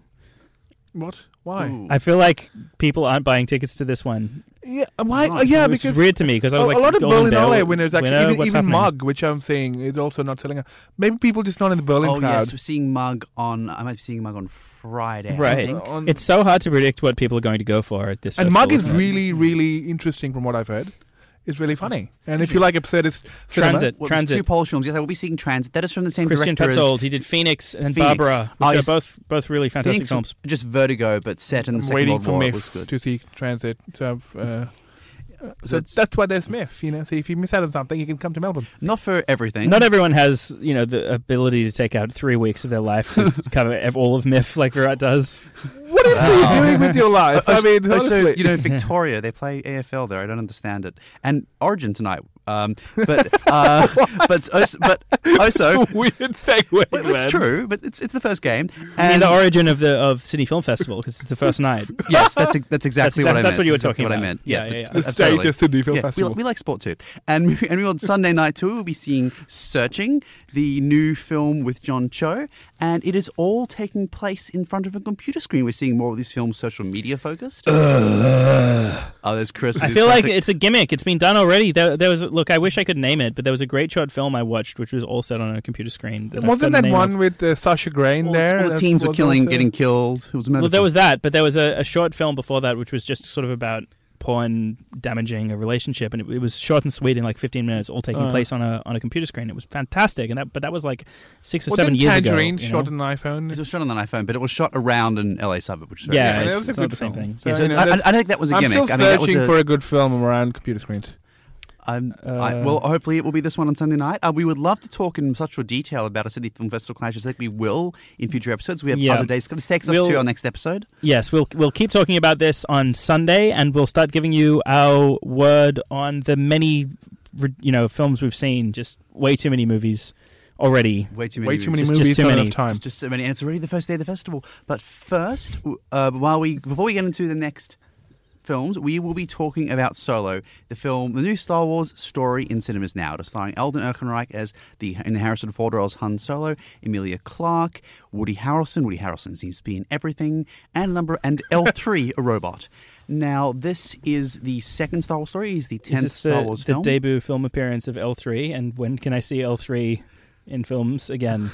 Speaker 2: What? Why?
Speaker 1: Ooh.
Speaker 3: I feel like people aren't buying tickets to this one.
Speaker 2: Yeah, why?
Speaker 1: Right.
Speaker 2: uh, yeah, because
Speaker 3: weird to me because I
Speaker 2: a,
Speaker 3: was like
Speaker 2: a lot of
Speaker 3: Golden
Speaker 2: Berlinale winners actually,
Speaker 3: winner,
Speaker 2: even, even? Mug, which I'm seeing is also not selling. out. Maybe people just not in the Berlin
Speaker 1: oh
Speaker 2: crowd.
Speaker 1: yes, we're seeing Mug on. I might be seeing Mug on Friday.
Speaker 3: Right.
Speaker 2: On-
Speaker 3: It's so hard to predict what people are going to go for at this.
Speaker 2: and Mug is really, really interesting from what I've heard. It's really funny, and if you like absurdist cinema,
Speaker 3: Transit.
Speaker 1: Well, there's two
Speaker 3: Transit.
Speaker 1: Polish films. Yes, I will be seeing Transit. That is from the same
Speaker 3: Christian
Speaker 1: director as
Speaker 3: Petzold. He did Phoenix and
Speaker 1: Phoenix.
Speaker 3: Barbara, which
Speaker 1: Oh,
Speaker 3: are both both really fantastic
Speaker 1: Phoenix
Speaker 3: films.
Speaker 1: just Vertigo, but set in the
Speaker 2: I'm
Speaker 1: Second
Speaker 2: waiting
Speaker 1: World
Speaker 2: for
Speaker 1: War. It
Speaker 2: MIFF
Speaker 1: was good.
Speaker 2: to see Transit. To have, uh, so
Speaker 1: That's-
Speaker 2: that's why there's MIFF. You know, so if you miss out on something, you can come to Melbourne.
Speaker 1: Not for everything.
Speaker 3: Not everyone has, you know, the ability to take out three weeks of their life to cover ev- all of MIFF like Virat does.
Speaker 2: What is
Speaker 1: Wow.
Speaker 2: he doing with your life?
Speaker 1: Oh,
Speaker 2: I oh, mean,
Speaker 1: oh, so,
Speaker 2: honestly.
Speaker 1: you know, Victoria, they play AFL there. I don't understand it. And Origin tonight. Um, but uh, but also, but also,
Speaker 2: weird segue.
Speaker 1: well, it's true. But it's it's the first game.
Speaker 3: And the origin of the of Sydney Film Festival because it's the first night.
Speaker 1: yes, that's that's exactly
Speaker 3: exact-
Speaker 1: what I meant.
Speaker 3: that's what you were
Speaker 1: exactly
Speaker 3: talking
Speaker 1: what I meant.
Speaker 3: Yeah,
Speaker 1: Yeah,
Speaker 3: yeah, yeah.
Speaker 2: The
Speaker 1: absolutely.
Speaker 2: state of Sydney Film
Speaker 1: Yeah,
Speaker 2: Festival.
Speaker 1: we like sport too. And we- and we on Sunday night too, we'll be seeing Searching, the new film with John Cho, and it is all taking place in front of a computer screen. We're seeing more of these films social media focused. Oh, there's Chris.
Speaker 3: I
Speaker 1: his
Speaker 3: feel like it's a gimmick. It's been done already. There, there was look. I wish I could name it, but there was a great short film I watched, which was all set on a computer screen. that
Speaker 2: Wasn't that one
Speaker 3: of.
Speaker 2: with uh, Sasha Grey
Speaker 1: all,
Speaker 2: there?
Speaker 1: all the
Speaker 2: That
Speaker 1: teens were killing, getting killed. It was a
Speaker 3: Well, there was that, but there was a, a short film before that, which was just sort of about porn damaging a relationship, and it, it was short and sweet in like 15 minutes, all taking
Speaker 2: Uh.
Speaker 3: place on a on a computer screen. It was fantastic, and that but that was like six or
Speaker 2: Wasn't
Speaker 3: seven years
Speaker 2: Tangerine
Speaker 3: ago. you
Speaker 2: shot
Speaker 3: know?
Speaker 2: on an iPhone?
Speaker 1: It was shot on an iPhone, but it was shot around an LA suburb, which is very
Speaker 3: Yeah,
Speaker 2: and
Speaker 3: it's-
Speaker 2: it was a
Speaker 3: it's not
Speaker 2: good
Speaker 3: the same
Speaker 2: film.
Speaker 3: thing.
Speaker 2: So,
Speaker 1: Yeah, so
Speaker 2: you know,
Speaker 1: I, I, think that was a
Speaker 2: I'm
Speaker 1: gimmick.
Speaker 2: still
Speaker 1: I think that was
Speaker 2: searching
Speaker 1: a,
Speaker 2: for a good film around computer screens.
Speaker 1: Um, I,
Speaker 3: Uh,
Speaker 1: well, hopefully it will be this one on Sunday night. Uh, we would love to talk in such real detail about a Sydney Film Festival clash. I think we will in future episodes. We have
Speaker 3: Yeah.
Speaker 1: other days. This takes us
Speaker 3: We'll-
Speaker 1: to our next episode.
Speaker 3: Yes, we'll we'll keep talking about this on Sunday, and we'll start giving you our word on the many, you know, films we've seen. Just way too many movies already.
Speaker 1: Way too many.
Speaker 2: Way too many
Speaker 3: Just- just too many.
Speaker 2: enough time.
Speaker 1: It's just so many, and it's already the first day of the festival. But first, uh, while we before we get into the next films, we will be talking about Solo, the film, the new Star Wars story in cinemas now. It is starring Alden Ehrenreich as the in Harrison Ford roles Han Solo, Emilia Clarke, Woody Harrelson. Woody Harrelson seems to be in everything, and number and L three, a robot. Now, this is the second Star Wars story. It's the
Speaker 3: Is
Speaker 1: tenth
Speaker 3: this
Speaker 1: Star
Speaker 3: the,
Speaker 1: Wars
Speaker 3: the
Speaker 1: film.
Speaker 3: debut film appearance of L three? And when can I see L three in films again?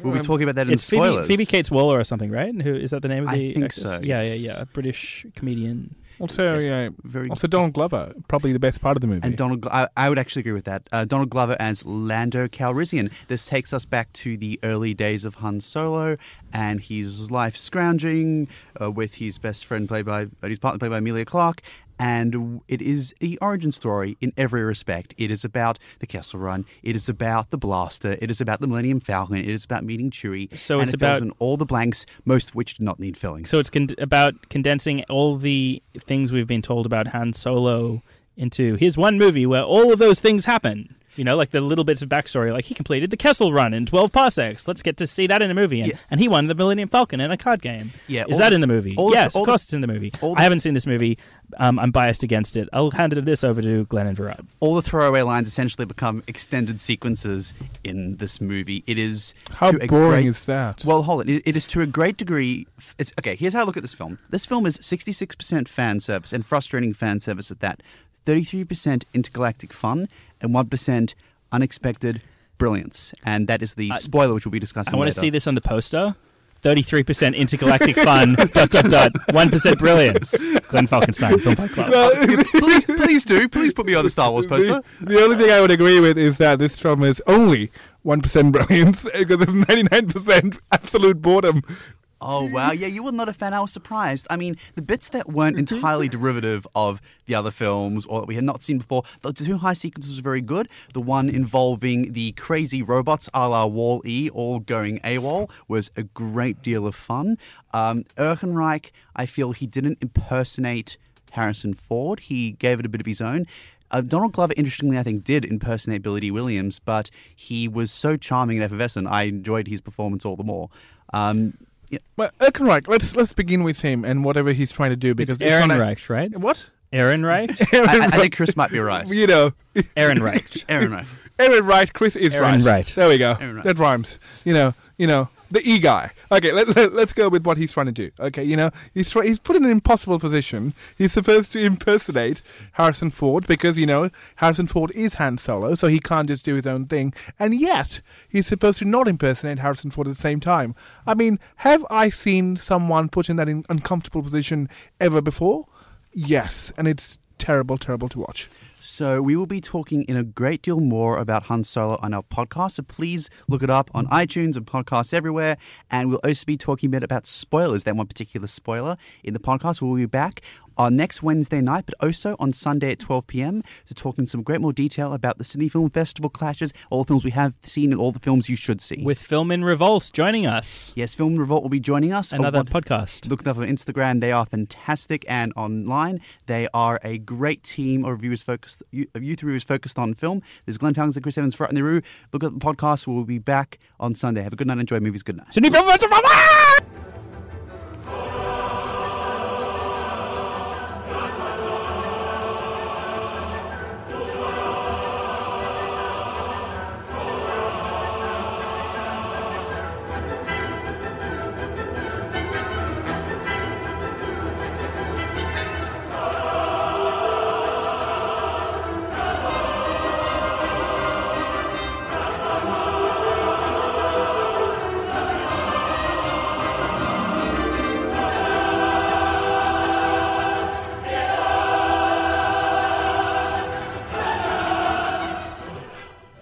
Speaker 1: we'll be um, talking about that in
Speaker 3: It's
Speaker 1: the
Speaker 3: Phoebe,
Speaker 1: spoilers.
Speaker 3: Phoebe Cates Waller or something, right? Who is that the name of the?
Speaker 1: I
Speaker 3: the?
Speaker 1: think
Speaker 3: actress?
Speaker 1: so,
Speaker 3: Yeah,
Speaker 1: yes.
Speaker 3: yeah, yeah. A British comedian.
Speaker 2: Also, yeah,
Speaker 1: Very
Speaker 2: also Donald Glover, probably the best part of the movie.
Speaker 1: And Donald, I, I would actually agree with that. Uh, Donald Glover as Lando Calrissian. This takes us back to the early days of Han Solo and his life scrounging uh, with his best friend played by, uh, his partner played by Emilia Clarke. And it is the origin story in every respect. It is about the Kessel Run. It is about the blaster. It is about the Millennium Falcon. It is about meeting Chewie.
Speaker 3: So
Speaker 1: and
Speaker 3: it's
Speaker 1: it
Speaker 3: about-
Speaker 1: all the blanks, most of which do not need filling.
Speaker 3: So it's con- about condensing all the things we've been told about Han Solo into his one movie where all of those things happen. You know, like the little bits of backstory, like he completed the Kessel Run in 12 parsecs. Let's get to see that in a movie. And,
Speaker 1: Yeah.
Speaker 3: and he won the Millennium Falcon in a card game.
Speaker 1: Yeah,
Speaker 3: Is that
Speaker 1: the-
Speaker 3: in the movie?
Speaker 1: all the-
Speaker 3: yes,
Speaker 1: all
Speaker 3: of
Speaker 1: the-
Speaker 3: course it's in the movie.
Speaker 1: all the-
Speaker 3: I haven't seen this movie. Um, I'm biased against it. I'll hand it this over to Glenn and Virat.
Speaker 1: all the throwaway lines essentially become extended sequences in this movie. It is
Speaker 2: How
Speaker 1: to a
Speaker 2: boring
Speaker 1: great-
Speaker 2: is that?
Speaker 1: Well, hold it. It it is to a great degree. It's okay. Here's how I look at this film. This film is 66% fan service and frustrating fan service at that. 33% intergalactic fun and 1% unexpected brilliance. And that is the
Speaker 3: I-
Speaker 1: spoiler, which we'll be discussing.
Speaker 3: I want
Speaker 1: later.
Speaker 3: to see this on the poster. 33% intergalactic fun, dot, dot, dot, 1% brilliance. Glenn Falkenstein, Film Fight Club.
Speaker 1: please, please do. Please put me on the Star Wars poster.
Speaker 2: The, the only thing I would agree with is that this film is only 1% brilliance because there's 99% absolute boredom.
Speaker 1: Oh wow, yeah, you were not a fan. I was surprised. I mean, the bits that weren't entirely derivative of the other films or that we had not seen before, the two high sequences were very good. The one involving the crazy robots, a la Wall E, all going AWOL, was a great deal of fun. Um, Erkenreich, I feel he didn't impersonate Harrison Ford. He gave it a bit of his own. Uh, Donald Glover, interestingly, I think, did impersonate Billy Dee Williams, but he was so charming and effervescent. I enjoyed his performance all the more. Um, yeah,
Speaker 2: Well, Erkenreich, let's let's begin with him and whatever he's trying to do because
Speaker 3: It's Aaron
Speaker 2: not a-
Speaker 3: Reich, right?
Speaker 2: What?
Speaker 3: Aaron Wright.
Speaker 1: I, I think Chris might be right.
Speaker 2: You know,
Speaker 3: Aaron Wright.
Speaker 1: Aaron Wright.
Speaker 2: Aaron Wright, Chris is
Speaker 3: Aaron
Speaker 2: right.
Speaker 3: Wright.
Speaker 2: There we go.
Speaker 1: Aaron Wright.
Speaker 2: That rhymes. You know, you know, the E guy. Okay, let, let, us go with what he's trying to do. Okay, you know, he's he's put in an impossible position. He's supposed to impersonate Harrison Ford because you know Harrison Ford is Han Solo, so he can't just do his own thing. And yet he's supposed to not impersonate Harrison Ford at the same time. I mean, have I seen someone put in that in uncomfortable position ever before? Yes, and it's terrible, terrible to watch.
Speaker 1: So we will be talking in a great deal more about Han Solo on our podcast. So please look it up on iTunes and podcasts everywhere. And we'll also be talking a bit about spoilers, that one particular spoiler in the podcast. We'll be back on next Wednesday night, but also on Sunday at 12 p.m. to talk in some great more detail about the Sydney Film Festival clashes, all the films we have seen and all the films you should see.
Speaker 3: With Film in Revolt joining us.
Speaker 1: yes, Film Revolt will be joining us.
Speaker 3: Another podcast.
Speaker 1: Look them up on Instagram. They are fantastic and online. They are a great team of reviewers focused, of youth reviewers focused on film. There's Glenn Falcons and Chris Evans right in the room. Look at the podcast. We'll be back on Sunday. Have a good night. Enjoy movies. Good night.
Speaker 3: Sydney Film Festival.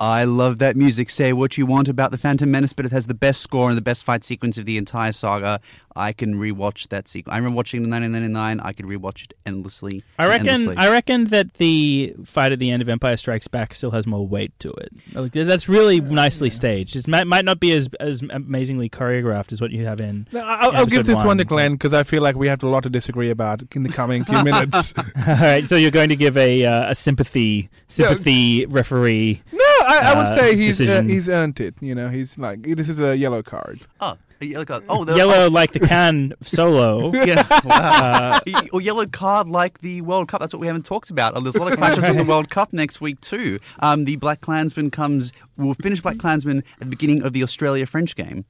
Speaker 1: I love that music. Say what you want about the Phantom Menace, but it has the best score and the best fight sequence of the entire saga. I can rewatch that sequence. I remember watching it in 1999. I could rewatch it endlessly.
Speaker 3: I reckon.
Speaker 1: endlessly.
Speaker 3: I reckon that the fight at the end of Empire Strikes Back still has more weight to it. Like, that's really nicely staged. It might, might not be as as amazingly choreographed as what you have in.
Speaker 2: No, I'll, I'll give this one to. Glenn because I feel like we have a lot to disagree about in the coming few minutes.
Speaker 3: All right, so you're going to give a uh, a sympathy sympathy referee.
Speaker 2: No, I, I would
Speaker 3: Uh,
Speaker 2: say he's uh,
Speaker 3: decision.
Speaker 2: he's earned it. You know, he's like this is a yellow card.
Speaker 1: Oh, a yellow card. Oh, the,
Speaker 3: Yellow like the can solo.
Speaker 1: Oh, yeah. Wow.
Speaker 3: Uh,
Speaker 1: Y- or yellow card like the World Cup. That's what we haven't talked about. And there's a lot of clashes in the World Cup next week too. Um, the Black Klansman comes. We'll finish Black Klansman at the beginning of the Australia French game.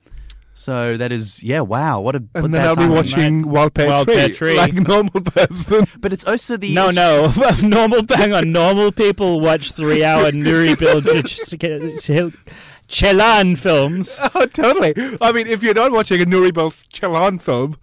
Speaker 1: So that is yeah. Wow. What a what
Speaker 2: And
Speaker 1: bad
Speaker 2: then I'll be
Speaker 1: timing.
Speaker 2: watching Wild Pear
Speaker 3: Wild
Speaker 2: Tree,
Speaker 3: Pear Tree.
Speaker 2: like normal person.
Speaker 1: But it's also the
Speaker 3: no, no, normal. Hang on, normal people watch three-hour Nuri Bilge Chelan films.
Speaker 2: oh, totally. I mean, if you're not watching a Nuri Bilge Ceylan film,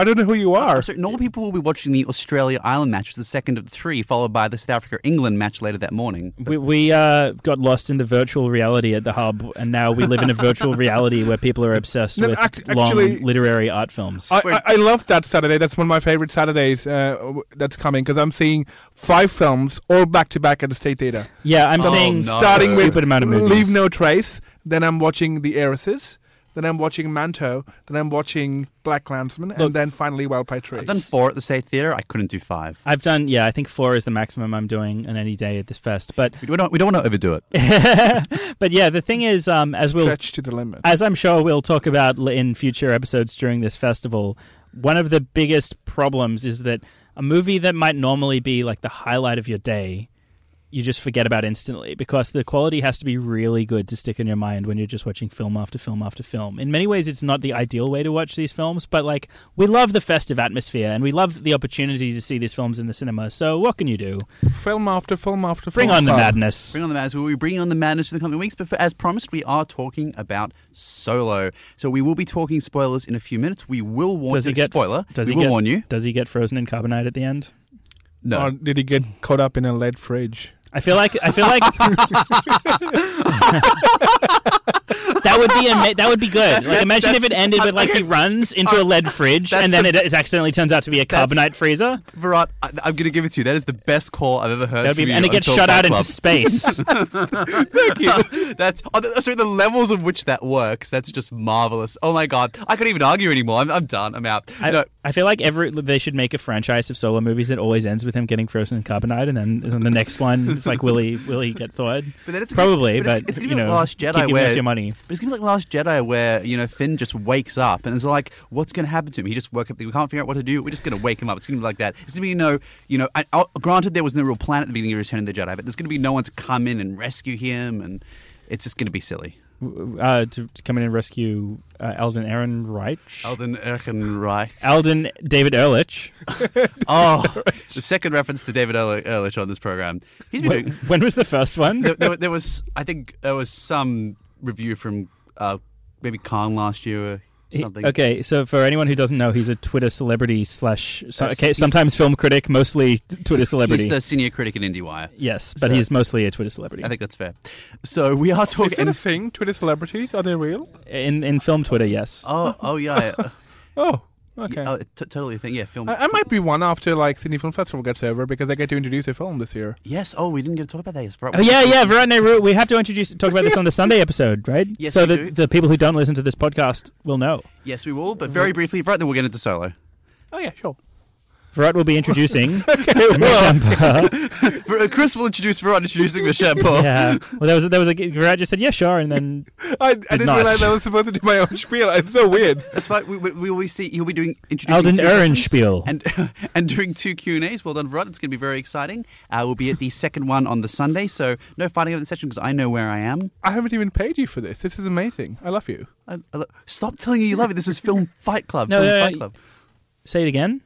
Speaker 2: I don't know who you are.
Speaker 1: So normal people will be watching the Australia Island match, which is the second of the three, followed by the South Africa England match later that morning.
Speaker 3: We, we uh, got lost in the virtual reality at the hub, and now we live in a virtual reality where people are obsessed
Speaker 2: No,
Speaker 3: with
Speaker 2: act-
Speaker 3: long
Speaker 2: actually-
Speaker 3: literary art films.
Speaker 2: I, I, I love that Saturday. That's one of my favorite Saturdays uh, that's coming because I'm seeing five films all back to back at the State Theatre.
Speaker 3: yeah, I'm
Speaker 1: Oh,
Speaker 3: seeing
Speaker 1: no.
Speaker 2: Starting with
Speaker 3: stupid amount of movies.
Speaker 2: Leave No Trace. Then I'm watching The Heiresses. Then I'm watching Manto. Then I'm watching Black Klansman.
Speaker 3: Look-
Speaker 2: and then finally Wild Pie Tree.
Speaker 1: I've done four at the State Theatre. I couldn't do five.
Speaker 3: I've done, yeah, I think four is the maximum I'm doing on any day at this fest. But,
Speaker 1: We don't. We don't want to overdo it.
Speaker 3: but yeah, the thing is, um, as we'll
Speaker 2: Stretch to the limit.
Speaker 3: as I'm sure we'll talk about in future episodes during this festival, one of the biggest problems is that a movie that might normally be like the highlight of your day, you just forget about instantly because the quality has to be really good to stick in your mind when you're just watching film after film after film. In many ways, it's not the ideal way to watch these films, but like we love the festive atmosphere and we love the opportunity to see these films in the cinema. So what can you do?
Speaker 2: film after film after
Speaker 3: Bring
Speaker 2: film.
Speaker 3: on the madness.
Speaker 1: Bring on the madness. We'll be bringing on the madness in the coming weeks. But for, as promised, we are talking about Solo. So we will be talking spoilers in a few minutes. We will warn
Speaker 3: Does he get
Speaker 1: spoiler.
Speaker 3: Does
Speaker 1: we
Speaker 3: he
Speaker 1: will
Speaker 3: get,
Speaker 1: warn you.
Speaker 3: Does he get frozen in carbonite at the end?
Speaker 1: No.
Speaker 2: Or did he get caught up in a lead fridge?
Speaker 3: I feel like I feel like that would be ama- that would be good. Like imagine if it ended with like he runs into uh, a lead fridge and then
Speaker 1: the-
Speaker 3: it, it accidentally turns out to be a carbonite freezer.
Speaker 1: Virat, I, I'm going to give it to you. That is the best call I've ever heard.
Speaker 3: Be, and it gets shot out into space.
Speaker 1: Thank you. That's oh, th- sorry. The levels of which that works. That's just marvelous. Oh my god, I couldn't even argue anymore. I'm, I'm done. I'm out.
Speaker 3: I,
Speaker 1: no,
Speaker 3: I feel like every they should make a franchise of solo movies that always ends with him getting frozen in carbonite, and then, and then the next one is like, will he will he get thawed?
Speaker 1: but then it's
Speaker 3: Probably,
Speaker 1: but
Speaker 3: but,
Speaker 1: it's, it's gonna
Speaker 3: you
Speaker 1: be
Speaker 3: know,
Speaker 1: like Last Jedi where
Speaker 3: your money.
Speaker 1: It's It's gonna be like Last Jedi, where you know Finn just wakes up and it's like, what's gonna happen to him? He just woke up. We can't figure out what to do. We're just gonna wake him up. It's gonna be like that. It's gonna be no, you know. I, I, granted, there was no real plan at the beginning of Return of the Jedi, but there's gonna be no one to come in and rescue him, and it's just gonna be silly.
Speaker 3: Uh, to, to come in and rescue uh, Alden Ehrenreich.
Speaker 1: Alden Ehrenreich.
Speaker 3: Alden David Ehrlich.
Speaker 1: Oh, the second reference to David Ehrlich Ehrlich on this program. He's been
Speaker 3: when,
Speaker 1: doing.
Speaker 3: when was the first one?
Speaker 1: There, there, there was, I think, there was some review from uh, maybe Cannes last year or
Speaker 3: He-
Speaker 1: something.
Speaker 3: Okay, so for anyone who doesn't know, he's a Twitter celebrity slash so, okay, sometimes film critic, mostly Twitter celebrity.
Speaker 1: He's the senior critic at IndieWire.
Speaker 3: yes, but
Speaker 1: So-
Speaker 3: he's mostly a Twitter celebrity
Speaker 1: I think that's fair. So we are
Speaker 2: Is
Speaker 1: talking.
Speaker 2: that a thing? Twitter celebrities are they real?
Speaker 3: in in film Twitter. Yes.
Speaker 1: oh, oh yeah.
Speaker 2: Oh, okay.
Speaker 1: oh, t- totally a thing. Yeah, film.
Speaker 2: I, I might be one after like Sydney Film Festival gets over because I get to introduce a film this year.
Speaker 1: yes. Oh, we didn't get to talk about that. Yes, right.
Speaker 3: Oh yeah, yeah, Virat Nehru. We have to introduce talk about this on the Sunday episode, right?
Speaker 1: Yes,
Speaker 3: so
Speaker 1: we
Speaker 3: that
Speaker 1: do.
Speaker 3: the people who don't listen to this podcast will know.
Speaker 1: Yes, we will. But very briefly, right then we'll get into solo.
Speaker 2: Oh yeah, sure.
Speaker 3: Virat will be introducing Meshampa.
Speaker 1: Ver- uh, Chris will introduce Veron introducing the shampoo.
Speaker 3: Yeah. Well, there was a, there was a Virat just said yeah, sure, and then
Speaker 2: I, I didn't
Speaker 3: not.
Speaker 2: realize I was supposed to do my own spiel. It's so weird.
Speaker 1: That's fine. We, we, we will see. He'll be doing introducing
Speaker 3: Alden
Speaker 1: two sessions
Speaker 3: Ehrenspiel.
Speaker 1: and and doing two Q and A's. Well done, Veron. It's going to be very exciting. Uh, we'll be at the second one on the Sunday, so no fighting over the session because I know where I am.
Speaker 2: I haven't even paid you for this. This is amazing. I love you.
Speaker 1: I, I, lo- stop telling you you love it. This is Film Fight Club.
Speaker 3: No,
Speaker 1: Film
Speaker 3: no, no,
Speaker 1: Fight
Speaker 3: y-
Speaker 1: Club.
Speaker 3: say it again.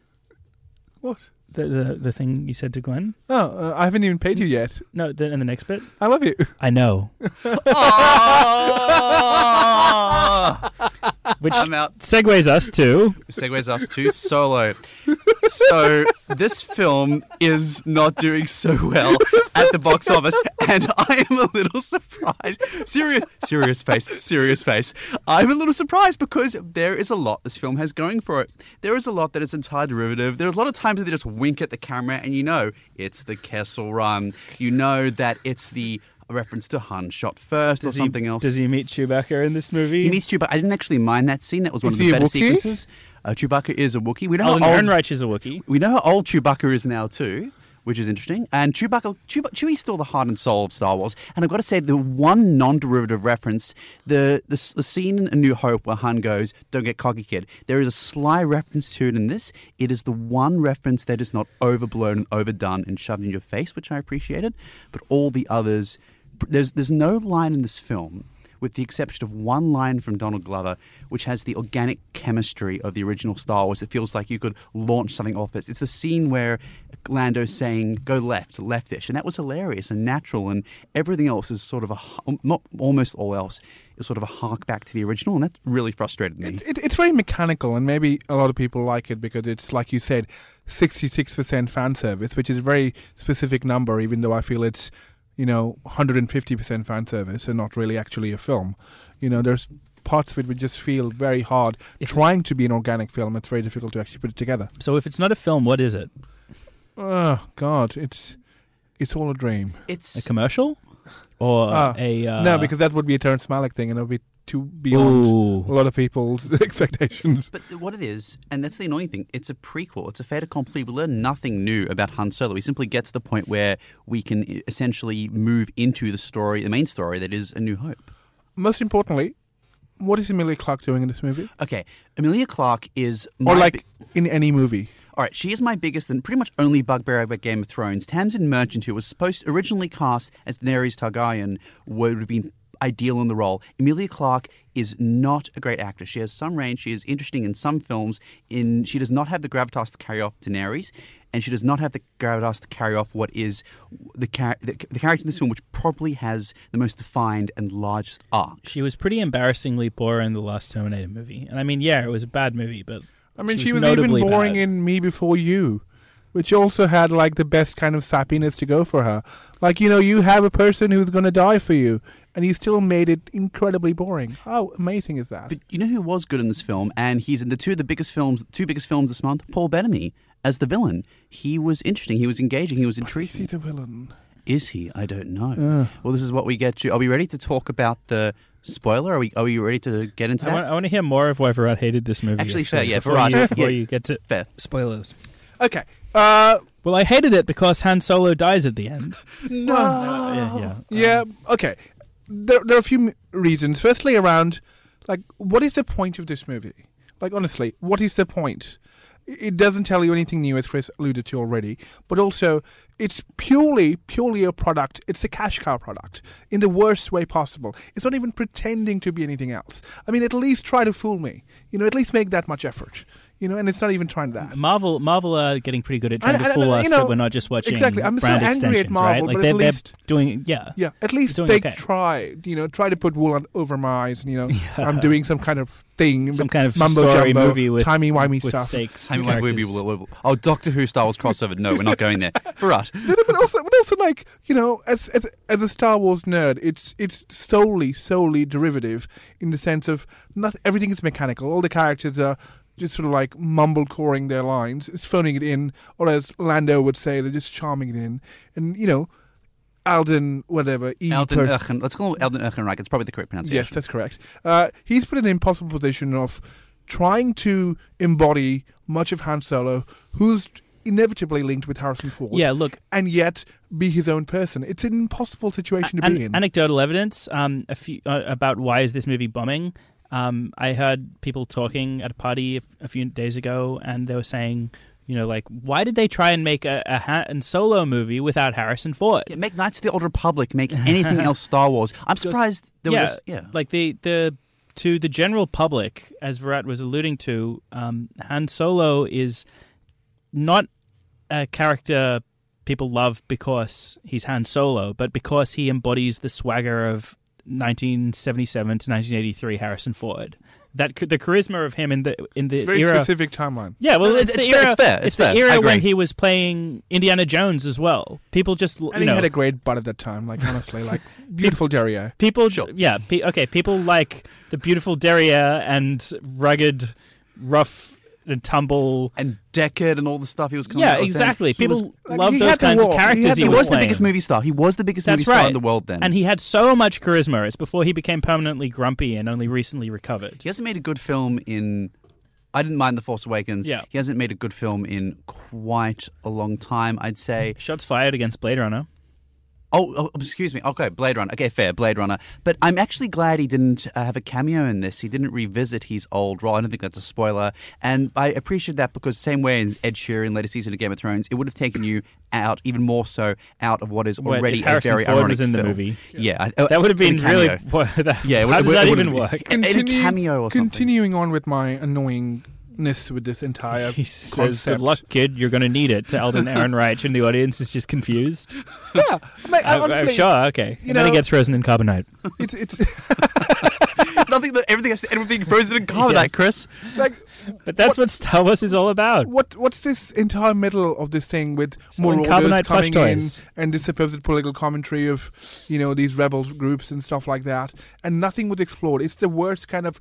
Speaker 2: What?
Speaker 3: The the, the thing you said to Glenn.
Speaker 2: Oh, uh, I haven't even paid you yet.
Speaker 3: No, the, and the next bit.
Speaker 2: I love you.
Speaker 3: I know. Which
Speaker 1: I'm out.
Speaker 3: segues us to
Speaker 1: segues us to Solo. So this film is not doing so well at the box office, and I am a little surprised. Serious, serious face, serious face. I'm a little surprised because there is a lot this film has going for it. There is a lot that is entirely derivative. There's a lot of times that they just wink at the camera, and you know it's the Kessel Run. You know that it's the reference to Han shot first
Speaker 3: does
Speaker 1: or something
Speaker 3: he,
Speaker 1: else.
Speaker 3: Does he meet Chewbacca in this movie?
Speaker 1: He meets Chewbacca. I didn't actually mind that scene. That was one
Speaker 2: Is
Speaker 1: of the better sequences. Uh, Chewbacca is a Wookiee. We know
Speaker 3: Alden
Speaker 1: how old,
Speaker 3: Ehrenreich is a Wookiee.
Speaker 1: we know how old Chewbacca is now too, which is interesting. And Chewbacca, Chewie, Chewie's still the heart and soul of Star Wars. And I've got to say, the one non-derivative reference, the the, the scene in A New Hope where Han goes, "Don't get cocky, kid." There is a sly reference to it in this. It is the one reference that is not overblown and overdone and shoved in your face, which I appreciated. But all the others, there's there's no line in this film with the exception of one line from Donald Glover, which has the organic chemistry of the original Star Wars. It feels like you could launch something off it. It's a scene where Lando's saying, go left, leftish. And that was hilarious and natural. And everything else is sort of a um, not almost all else, is sort of a hark back to the original. And that really frustrated me.
Speaker 2: It, it, it's very mechanical, and maybe a lot of people like it because it's, like you said, 66% fan service, which is a very specific number, even though I feel it's, you know, 150% fan service and not really actually a film. You know, there's parts of it which just feel very hard.
Speaker 3: If-
Speaker 2: Trying to be an organic film, it's very difficult to actually put it together.
Speaker 3: So if it's not a film, what is it?
Speaker 2: Oh, God, it's it's all a dream.
Speaker 1: It's
Speaker 3: A commercial or
Speaker 2: Ah,
Speaker 3: a uh,
Speaker 2: no, because that would be a Terrence Malick thing, and it would be too beyond
Speaker 3: Ooh.
Speaker 2: a lot of people's expectations.
Speaker 1: But what it is, and that's the annoying thing, it's a prequel. It's a fait accompli. We learn nothing new about Han Solo. We simply get to the point where we can essentially move into the story, the main story that is A New Hope.
Speaker 2: Most importantly, what is Emilia Clarke doing in this movie?
Speaker 1: Okay, Emilia Clarke is my
Speaker 2: Or like
Speaker 1: bi-
Speaker 2: in any movie?
Speaker 1: all right, she is my biggest and pretty much only bugbear about Game of Thrones. Tamsin Merchant, who was supposed originally cast as Daenerys Targaryen, would have been ideal in the role. Emilia Clarke is not a great actress. She has some range. She is interesting in some films. In she does not have the gravitas to carry off Daenerys, and she does not have the gravitas to carry off what is the, char- the, the character in this film, which probably has the most defined and largest arc.
Speaker 3: She was pretty embarrassingly boring in the last Terminator movie. And I mean, yeah, it was a bad movie, but
Speaker 2: I mean,
Speaker 3: She
Speaker 2: she
Speaker 3: was
Speaker 2: was, even boring
Speaker 3: bad.
Speaker 2: in Me Before You, which also had like the best kind of sappiness to go for her. Like, you know, you have a person who's going to die for you, and you still made it incredibly boring. How amazing is that?
Speaker 1: But you know who was good in this film, and he's in the two of the biggest films, two biggest films this month. Paul Bettany as the villain. He was interesting. He was engaging. He was
Speaker 2: Is he
Speaker 1: intriguing.
Speaker 2: the villain?
Speaker 1: Is he? I don't know.
Speaker 2: Uh,
Speaker 1: Well, this is what we get to. Are we ready to talk about the spoiler? Are we? Are we ready to get into
Speaker 3: I
Speaker 1: that?
Speaker 3: want, I want to hear more of why Virat hated this movie.
Speaker 1: Actually, fair, yeah,
Speaker 3: before,
Speaker 1: Virat,
Speaker 3: you, before
Speaker 1: yeah.
Speaker 3: you get to
Speaker 1: Fair.
Speaker 3: spoilers.
Speaker 2: okay. Uh,
Speaker 3: Well, I hated it because Han Solo dies at the end.
Speaker 2: no.
Speaker 3: yeah, yeah.
Speaker 2: Yeah. Okay. There, there are a few reasons. Firstly, around like what is the point of this movie? Like honestly, what is the point? It doesn't tell you anything new, as Chris alluded to already. But also, it's purely, purely a product. It's a cash cow product in the worst way possible. It's not even pretending to be anything else. I mean, at least try to fool me. You know, at least make that much effort. You know, and it's not even trying that.
Speaker 3: Marvel, Marvel are getting pretty good at trying
Speaker 2: And-
Speaker 3: to fool
Speaker 2: and,
Speaker 3: us
Speaker 2: you know,
Speaker 3: that we're not just watching
Speaker 2: exactly. I'm so
Speaker 3: brand
Speaker 2: angry at
Speaker 3: extensions,
Speaker 2: Marvel,
Speaker 3: right? Like
Speaker 2: but
Speaker 3: they're,
Speaker 2: at
Speaker 3: they're
Speaker 2: least-
Speaker 3: doing, yeah,
Speaker 2: Yeah, at least they
Speaker 3: okay.
Speaker 2: try. You know, try to put wool on, over my eyes. And, you know, I'm doing some kind of thing,
Speaker 3: some kind of
Speaker 2: mumbo
Speaker 3: story
Speaker 2: jumbo,
Speaker 3: movie with
Speaker 2: timey wimey
Speaker 3: with
Speaker 2: stuff.
Speaker 3: stakes.
Speaker 1: Oh, Doctor Who Star Wars crossover. No, we're not going there. Right.
Speaker 2: No, no, but also, but also, like you know, as as as a Star Wars nerd, it's it's solely solely derivative in the sense of not everything is mechanical. All the characters are just sort of like mumble coring their lines, it's phoning it in, or as Lando would say, they're just charming it in, and you know, Alden, whatever, E.
Speaker 1: Elden
Speaker 2: per-
Speaker 1: Echen. Let's call him Elden Ehrenreich. It's probably the correct pronunciation.
Speaker 2: Yes, that's correct. Uh, he's put in the impossible position of trying to embody much of Han Solo, who's inevitably linked with Harrison Ford.
Speaker 3: Yeah, look,
Speaker 2: and yet be his own person. It's an impossible situation to
Speaker 3: an-
Speaker 2: be in.
Speaker 3: anecdotal evidence um, a few, uh, about why is this movie bombing. Um, I heard people talking at a party a, a few days ago, and they were saying, you know, like, why did they try and make a, a Han Solo movie without Harrison Ford?
Speaker 1: Yeah, make Knights of the Old Republic. Make anything else Star Wars. I'm surprised there
Speaker 3: yeah,
Speaker 1: was. Yeah.
Speaker 3: like the the to the general public, as Virat was alluding to, um, Han Solo is not a character people love because he's Han Solo, but because he embodies the swagger of 1977 to 1983 Harrison Ford. That the charisma of him in the in the
Speaker 2: it's very
Speaker 3: era.
Speaker 2: specific timeline.
Speaker 3: Yeah, well,
Speaker 1: No,
Speaker 3: it's,
Speaker 1: it's
Speaker 3: the
Speaker 1: fair,
Speaker 3: era.
Speaker 1: it's fair, it's
Speaker 3: the
Speaker 1: fair. I
Speaker 3: era when he was playing Indiana Jones as well. People just you
Speaker 2: And he
Speaker 3: know
Speaker 2: had a great butt at that time, like honestly, like beautiful derriere.
Speaker 3: People,
Speaker 1: Sure.
Speaker 3: yeah, pe- okay. People like the beautiful derriere and rugged, rough and tumble.
Speaker 1: And Deckard and all the stuff he was coming
Speaker 3: Yeah,
Speaker 1: out with then.
Speaker 3: exactly.
Speaker 1: Was-
Speaker 3: People love those kinds of. Characters. He,
Speaker 1: He
Speaker 3: was
Speaker 1: was the biggest movie star. He was the biggest
Speaker 3: That's
Speaker 1: movie star in the world then.
Speaker 3: and he had so much charisma. It's before he became permanently grumpy and only recently recovered.
Speaker 1: He hasn't made a good film in. I didn't mind The Force Awakens.
Speaker 3: Yeah.
Speaker 1: He hasn't made a good film in quite a long time, I'd say.
Speaker 3: Shots fired against Blade Runner.
Speaker 1: Oh, oh, excuse me. Okay, Blade Runner. Okay, fair, Blade Runner. But I'm actually glad he didn't uh, have a cameo in this. He didn't revisit his old role. I don't think that's a spoiler. And I appreciate that because same way in Ed Sheeran later season of Game of Thrones, it would have taken you out, even more so, out of what is
Speaker 3: Wait,
Speaker 1: already
Speaker 3: if
Speaker 1: a
Speaker 3: Harrison
Speaker 1: very
Speaker 3: Ford
Speaker 1: ironic
Speaker 3: was in the
Speaker 1: film.
Speaker 3: movie.
Speaker 1: Yeah, I-
Speaker 3: That would have been really. that,
Speaker 1: Yeah, would-
Speaker 3: how
Speaker 1: it
Speaker 3: does
Speaker 1: would-
Speaker 3: that
Speaker 1: it
Speaker 3: even work?
Speaker 1: In a cameo or something.
Speaker 2: Continuing on with my annoyingness with this entire
Speaker 3: He says, "Good luck, kid. You're going to need it." To Eldon Ehrenreich, and the audience is just confused.
Speaker 2: Yeah, I'm like,
Speaker 3: I, I'm sure. Okay, and then he gets frozen in carbonite.
Speaker 2: It's it's
Speaker 1: Nothing that everything has to end with being frozen in carbonite,
Speaker 3: Yes.
Speaker 1: Chris.
Speaker 2: like
Speaker 3: But that's what, Star Wars is all about.
Speaker 2: what what's this entire middle of this thing with more
Speaker 3: carbonite
Speaker 2: coming in
Speaker 3: toys.
Speaker 2: and this supposed political commentary of you know these rebel groups and stuff like that, and nothing was explored. It's the worst kind of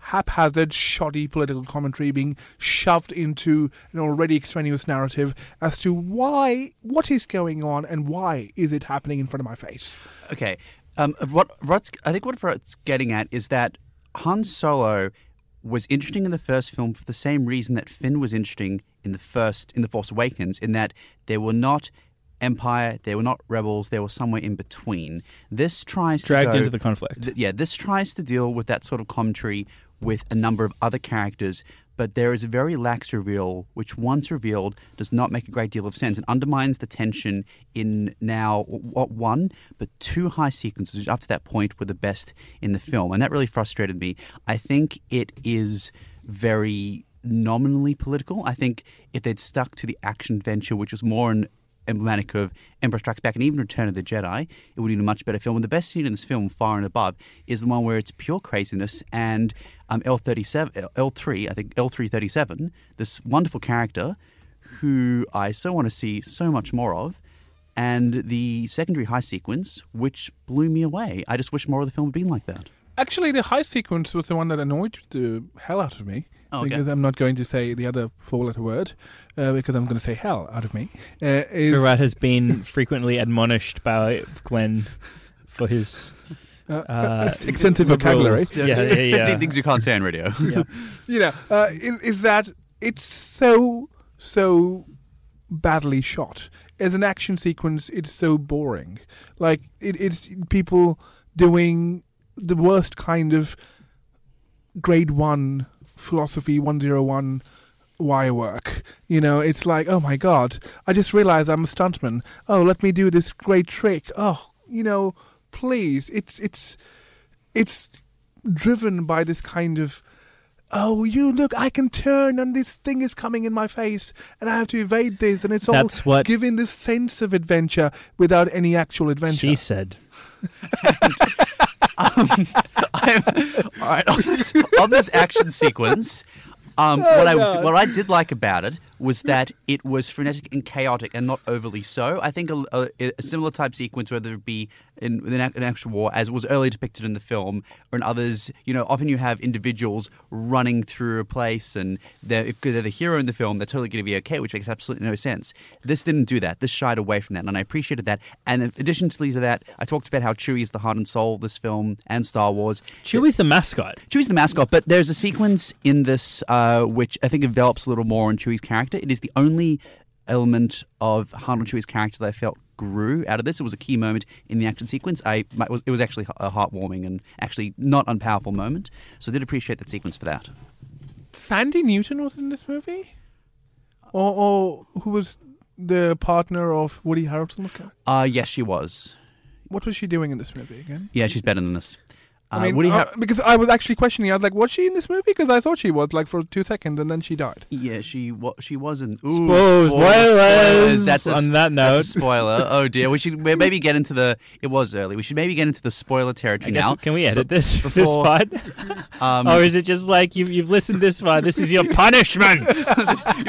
Speaker 2: haphazard, shoddy political commentary being shoved into an already extraneous narrative as to why, what is going on, and why is it happening in front of my face.
Speaker 1: Okay. Um, what what's I think what Rod's getting at is that Han Solo was interesting in the first film for the same reason that Finn was interesting in the first in the Force Awakens, in that there were not Empire, there were not rebels, there were somewhere in between. This tries
Speaker 3: Dragged
Speaker 1: to go,
Speaker 3: into the conflict.
Speaker 1: th- yeah, this tries to deal with that sort of commentary with a number of other characters, but there is a very lax reveal, which once revealed does not make a great deal of sense and undermines the tension in now what one, but two high sequences which up to that point were the best in the film, and that really frustrated me. I think it is very nominally political. I think if they'd stuck to the action adventure, which was more an emblematic of Empire Strikes Back and even Return of the Jedi, it would be a much better film. And the best scene in this film, far and above, is the one where it's pure craziness and um, L37, L3, I think L337, this wonderful character who I so want to see so much more of. And the secondary high sequence, which blew me away. I just wish more of the film had been like that.
Speaker 2: Actually, the high sequence was the one that annoyed the hell out of me.
Speaker 1: Oh, okay.
Speaker 2: Because I'm not going to say the other four-letter word, uh, because I'm going to say hell out of me. Uh, is,
Speaker 3: Virat has been frequently admonished by Glenn for his
Speaker 2: uh,
Speaker 3: uh,
Speaker 2: extensive
Speaker 3: liberal-
Speaker 2: vocabulary.
Speaker 3: Yeah, yeah, yeah.
Speaker 1: 15 things you can't say on radio.
Speaker 3: yeah.
Speaker 2: you know, uh, is, is that it's so so badly shot. As an action sequence, it's so boring. Like it, it's people doing the worst kind of grade one philosophy 101 wire work. You know, it's like, oh my god, I just realized I'm a stuntman. Oh, let me do this great trick. Oh, you know, please. It's it's it's driven by this kind of oh you look i can turn and this thing is coming in my face and i have to evade this and it's all
Speaker 3: what-
Speaker 2: giving this sense of adventure without any actual adventure
Speaker 3: She said.
Speaker 1: I'm, all right, on this, on this action sequence, um, what I what I did like about it was that it was frenetic and chaotic and not overly so. I think a, a, a similar type sequence, whether it be in, in an actual war, as was earlier depicted in the film, or in others, you know, often you have individuals running through a place, and they're, if they're the hero in the film, they're totally going to be okay, which makes absolutely no sense. This didn't do that. This shied away from that, and I appreciated that. And in addition to that, I talked about how Chewie is the heart and soul of this film and Star Wars.
Speaker 3: Chewie's the mascot.
Speaker 1: Chewie's the mascot, but there's a sequence in this uh, which I think develops a little more on Chewie's character. It is the only element of Han and Chewie's character that I felt grew out of this. It was a key moment in the action sequence. I it was, it was actually a heartwarming and actually not unpowerful moment. So I did appreciate that sequence for that.
Speaker 2: Thandie Newton was in this movie or, or who was the partner of woody harrelson's character
Speaker 1: Uh, yes, she was.
Speaker 2: what was she doing in this movie again
Speaker 1: Yeah, she's better than this.
Speaker 2: I mean,
Speaker 1: Woody
Speaker 2: uh,
Speaker 1: Har-
Speaker 2: because I was actually questioning. I was like, "Was she in this movie?" Because I thought she was, like, for two seconds, and then she died.
Speaker 1: yeah, she wa- she wasn't. Ooh,
Speaker 3: Spoilers.
Speaker 1: spoilers. That's a,
Speaker 3: on that note.
Speaker 1: That's a spoiler. Oh dear. We should maybe get into the. It was early. We should maybe get into the spoiler territory now.
Speaker 3: can we edit
Speaker 1: But
Speaker 3: this this part?
Speaker 1: Um,
Speaker 3: or is it just like you've, you've listened this far? This is your punishment.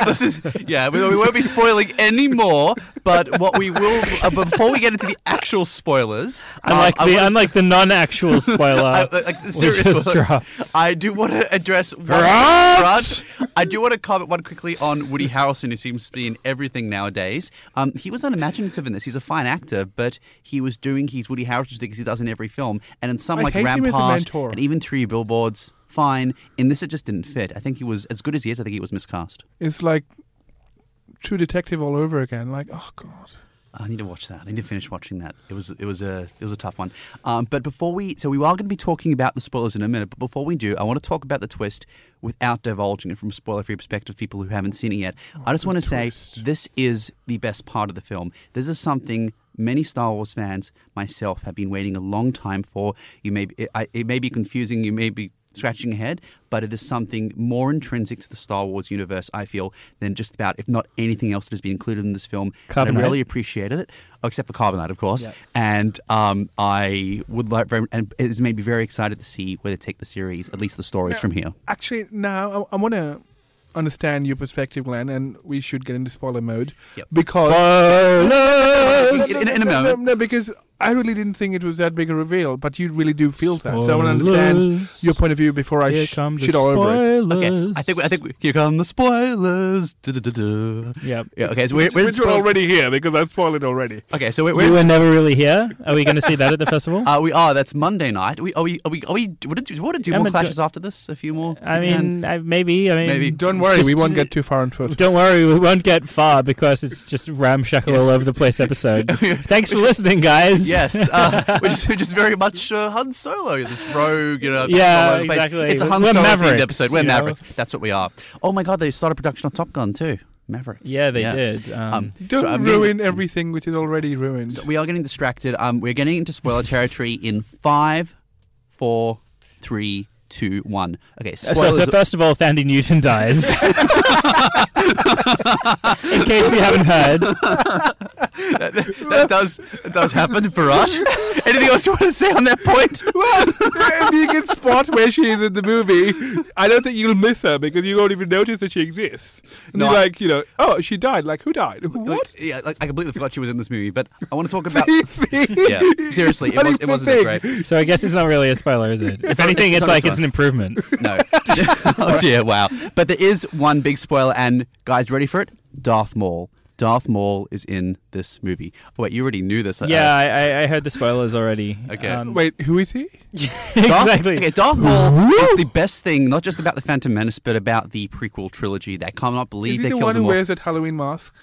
Speaker 1: Listen, yeah, we, we won't be spoiling any more. But what we will, uh, before we get into the actual spoilers, um,
Speaker 3: Unlike
Speaker 1: I
Speaker 3: the
Speaker 1: wanna-
Speaker 3: unlike the non-actual spoiler,
Speaker 1: I, like serious
Speaker 3: has
Speaker 1: spoilers,
Speaker 3: dropped.
Speaker 1: I do want to address one,
Speaker 3: Dropped!
Speaker 1: I do want to comment one quickly on Woody Harrelson, who seems to be in everything nowadays. Um, he was unimaginative in this. He's a fine actor, but he was doing his Woody Harrelson things he does in every film, and in some
Speaker 2: I
Speaker 1: like
Speaker 2: hate him a
Speaker 1: Rampart and even Three Billboards. Fine. In this, it just didn't fit. I think he was as good as he is. I think he was miscast.
Speaker 2: It's like True Detective all over again. Like, oh god.
Speaker 1: I need to watch that. I need to finish watching that. It was it was a it was a tough one. Um, but before we so we are going to be talking about the spoilers in a minute. But before we do, I want to talk about the twist without divulging it from a spoiler free perspective. People who haven't seen it yet. I just want to say this is the best part of the film. This is something many Star Wars fans, myself, have been waiting a long time for. You may be, it, I, it may be confusing. You may be scratching your head, but it is something more intrinsic to the Star Wars universe, I feel, than just about, if not anything else that has been included in this film. And
Speaker 3: Carbonite.
Speaker 1: I really appreciated it, except for Carbonite, of course.
Speaker 3: Yep.
Speaker 1: And um, I would like, very, and it has made me very excited to see where they take the series, at least the stories
Speaker 2: Yeah.
Speaker 1: from here.
Speaker 2: Actually, now I, I want to understand your perspective, Glenn, and we should get into spoiler mode
Speaker 1: Yep.
Speaker 2: because
Speaker 1: In- in- in a
Speaker 2: no, no,
Speaker 1: moment.
Speaker 2: No, because I really didn't think it was that big a reveal, but you really do feel that. So I want to understand your point of view before I
Speaker 3: Here
Speaker 2: sh-
Speaker 3: come the
Speaker 2: shit all over it.
Speaker 3: spoilers.
Speaker 1: Okay, I think I think here come the spoilers. Du-du-du-du.
Speaker 3: Yep.
Speaker 1: Yeah. Okay. So we're, we're in
Speaker 2: which were
Speaker 1: spoil-
Speaker 2: already here because I spoiled it already.
Speaker 1: Okay. So we're, we're
Speaker 3: You
Speaker 1: in
Speaker 3: were never really here. Are we going to see that at the festival?
Speaker 1: Uh, we are. That's Monday night. Are we are we are we are we? What do, what do more
Speaker 3: but
Speaker 1: clashes after this? A few more.
Speaker 3: I mean, I, maybe. I mean,
Speaker 1: Maybe.
Speaker 2: Don't worry,
Speaker 3: Just-
Speaker 2: we won't get too far on foot.
Speaker 3: Don't worry, we won't get far because it's just ramshackle all over the place episode. Thanks for listening, guys.
Speaker 1: Yes, uh, which is which is very much uh, Han Solo, this rogue, you know.
Speaker 3: Yeah,
Speaker 1: all over the place.
Speaker 3: exactly.
Speaker 1: It's a Han
Speaker 3: We're
Speaker 1: Solo themed
Speaker 3: Mavericks,
Speaker 1: episode. We're
Speaker 3: you know?
Speaker 1: Mavericks. That's what we are. Oh my God! They started production on Top Gun too. Maverick.
Speaker 3: Yeah, they
Speaker 1: Yeah.
Speaker 3: did. Um,
Speaker 1: Um,
Speaker 2: Don't
Speaker 1: so I mean-
Speaker 2: ruin everything which is already ruined.
Speaker 1: So we are getting distracted. Um, we're getting into spoiler territory in five, four, three, two, one. Okay,
Speaker 3: so,
Speaker 1: spoilers.
Speaker 3: so first of all, Thandie Newton dies. In case you haven't heard,
Speaker 1: that, that does that does happen for us. Anything else you want to say on that point?
Speaker 2: well, if you can spot where she is in the movie, I don't think you'll miss her because you won't even notice that she exists. And
Speaker 1: No,
Speaker 2: you're
Speaker 1: I-
Speaker 2: like, you know, oh, she died. Like, who died? Who- What?
Speaker 1: Yeah, like, I completely forgot she was in this movie, but I want to talk about.
Speaker 2: See?
Speaker 1: yeah, seriously, it, was, it wasn't that great.
Speaker 3: so I guess it's not really a spoiler, is it? If anything,
Speaker 1: it's
Speaker 3: it's like it's an improvement.
Speaker 1: No. oh dear, wow. But there is one big spoiler, and guys, ready for it? Darth Maul. Darth Maul is in this movie. Oh, wait, you already knew this. uh,
Speaker 3: Yeah, I, I- I heard the spoilers already.
Speaker 1: Okay.
Speaker 3: Um,
Speaker 2: Wait, who is he?
Speaker 1: Darth,
Speaker 3: exactly.
Speaker 1: Okay, Darth Maul is the best thing, not just about the Phantom Menace, but about the prequel trilogy. That I cannot believe
Speaker 2: Is he
Speaker 1: they
Speaker 2: the
Speaker 1: killed
Speaker 2: one who wears that Halloween mask?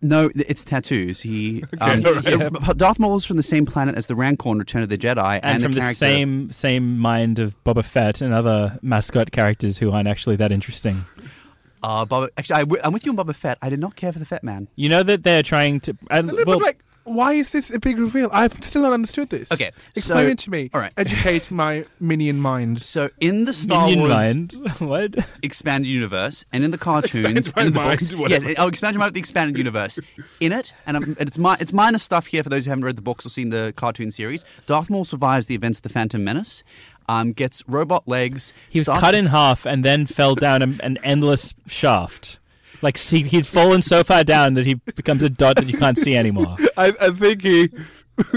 Speaker 1: No, it's tattoos. He um,
Speaker 2: all right.
Speaker 1: yeah, Darth Maul is from the same planet as the Rancor in Return of the Jedi,
Speaker 3: and,
Speaker 1: and,
Speaker 3: from the,
Speaker 1: character,
Speaker 3: same same mind of Boba Fett and other mascot characters who aren't actually that interesting.
Speaker 1: Uh, Boba, actually, I, w- I'm with you on Boba Fett. I did not care for the Fett man.
Speaker 3: You know that they're trying to. And,
Speaker 2: But
Speaker 3: well,
Speaker 2: like, why is this a big reveal? I've still not understood this.
Speaker 1: Okay,
Speaker 2: explain
Speaker 1: so-
Speaker 2: it to me.
Speaker 1: all right.
Speaker 2: educate my minion mind.
Speaker 1: So in the Star
Speaker 3: Minion
Speaker 1: Wars
Speaker 3: mind. what?
Speaker 1: expanded universe and in the cartoons
Speaker 2: Expand my
Speaker 1: and in the
Speaker 2: mind,
Speaker 1: books,
Speaker 2: whatever.
Speaker 1: yes, I'll expand your mind with the expanded universe. In it, and, um, and it's mi- it's minor stuff here for those who haven't read the books or seen the cartoon series. Darth Maul survives the events of the Phantom Menace, um, gets robot legs.
Speaker 3: He was
Speaker 1: starts-
Speaker 3: cut in half and then fell down a, an endless shaft. Like see, he'd fallen so far down that he becomes a dot that you can't see anymore.
Speaker 2: I, I think he.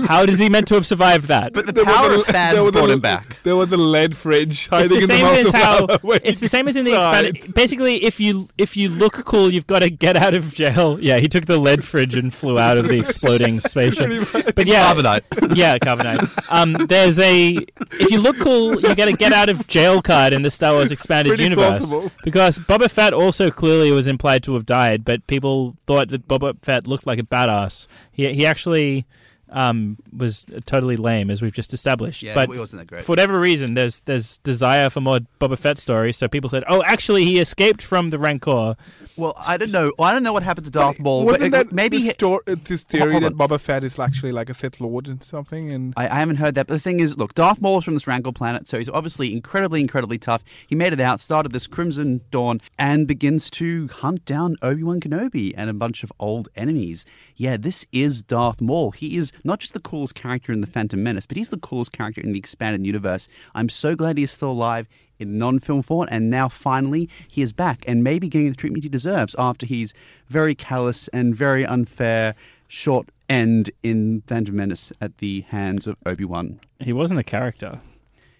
Speaker 3: How does he meant to have survived that?
Speaker 1: But the
Speaker 2: there was
Speaker 1: power
Speaker 2: a-
Speaker 1: of fans
Speaker 2: there
Speaker 1: brought
Speaker 2: a-
Speaker 1: him back.
Speaker 2: There was a lead fridge
Speaker 3: it's
Speaker 2: hiding
Speaker 3: the
Speaker 2: in
Speaker 3: same
Speaker 2: the mouth
Speaker 3: as
Speaker 2: of
Speaker 3: how it's the same as in the expanded. Basically, if you if you look cool, you've got to get out of jail. Yeah, he took the lead fridge and flew out of the exploding spaceship. But yeah,
Speaker 1: Carbonite.
Speaker 3: yeah, carbonite. Um, there's a if you look cool, you get a get out of jail card in the Star Wars expanded
Speaker 2: Pretty
Speaker 3: universe
Speaker 2: plausible.
Speaker 3: because Boba Fett also clearly was implied to have died, but people thought that Boba Fett looked like a badass. He he actually um, was totally lame, as we've just established.
Speaker 1: Yeah,
Speaker 3: but
Speaker 1: it wasn't that great.
Speaker 3: for whatever reason, there's there's desire for more Boba Fett stories. So people said, "Oh, actually, he escaped from the Rancor."
Speaker 1: Well, I don't know. I don't know what happened to Darth Maul.
Speaker 2: Wasn't
Speaker 1: it-
Speaker 2: that
Speaker 1: maybe
Speaker 2: the
Speaker 1: he-
Speaker 2: sto- uh, this theory that. Boba Fett is actually like a Sith Lord and something? And
Speaker 1: I, I haven't heard that, but the thing is, look, Darth Maul is from this Rancor planet, so he's obviously incredibly, incredibly tough. He made it out, started this Crimson Dawn, and begins to hunt down Obi Wan Kenobi and a bunch of old enemies. Yeah, this is Darth Maul. He is not just the coolest character in the Phantom Menace, but he's the coolest character in the expanded universe. I'm so glad he is still alive in non-film form, and now finally he is back and maybe getting the treatment he deserves after he's very callous and very unfair short end in Phantom Menace at the hands of Obi Wan.
Speaker 3: He wasn't a character.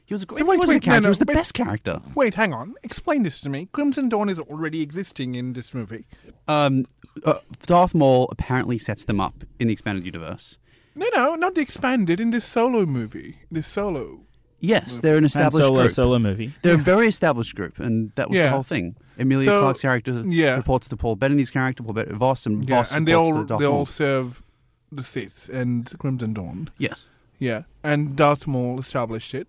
Speaker 1: He was a great.
Speaker 2: So wait,
Speaker 1: wasn't
Speaker 2: wait,
Speaker 1: a character.
Speaker 2: no, no,
Speaker 1: he was the
Speaker 2: wait.
Speaker 1: best character.
Speaker 2: wait, hang on, explain this to me. Crimson Dawn is already existing in this movie.
Speaker 1: Um, uh, Darth Maul apparently sets them up in the expanded universe.
Speaker 2: No, no, not the expanded in this solo movie. This solo.
Speaker 1: Yes, they're an
Speaker 3: Han
Speaker 1: established
Speaker 3: Solo
Speaker 1: group.
Speaker 3: solo movie.
Speaker 1: They're a very established group, and that was the whole thing. Emilia
Speaker 2: So,
Speaker 1: Clarke's character
Speaker 2: yeah.
Speaker 1: reports to Paul Bettany's character, Paul Bet- Vos, and
Speaker 2: Yeah,
Speaker 1: Vos
Speaker 2: and they
Speaker 1: reports
Speaker 2: all
Speaker 1: to Darth
Speaker 2: they
Speaker 1: Maul.
Speaker 2: all serve the Sith and Crimson Dawn.
Speaker 1: Yes.
Speaker 2: Yeah, and Darth Maul established it,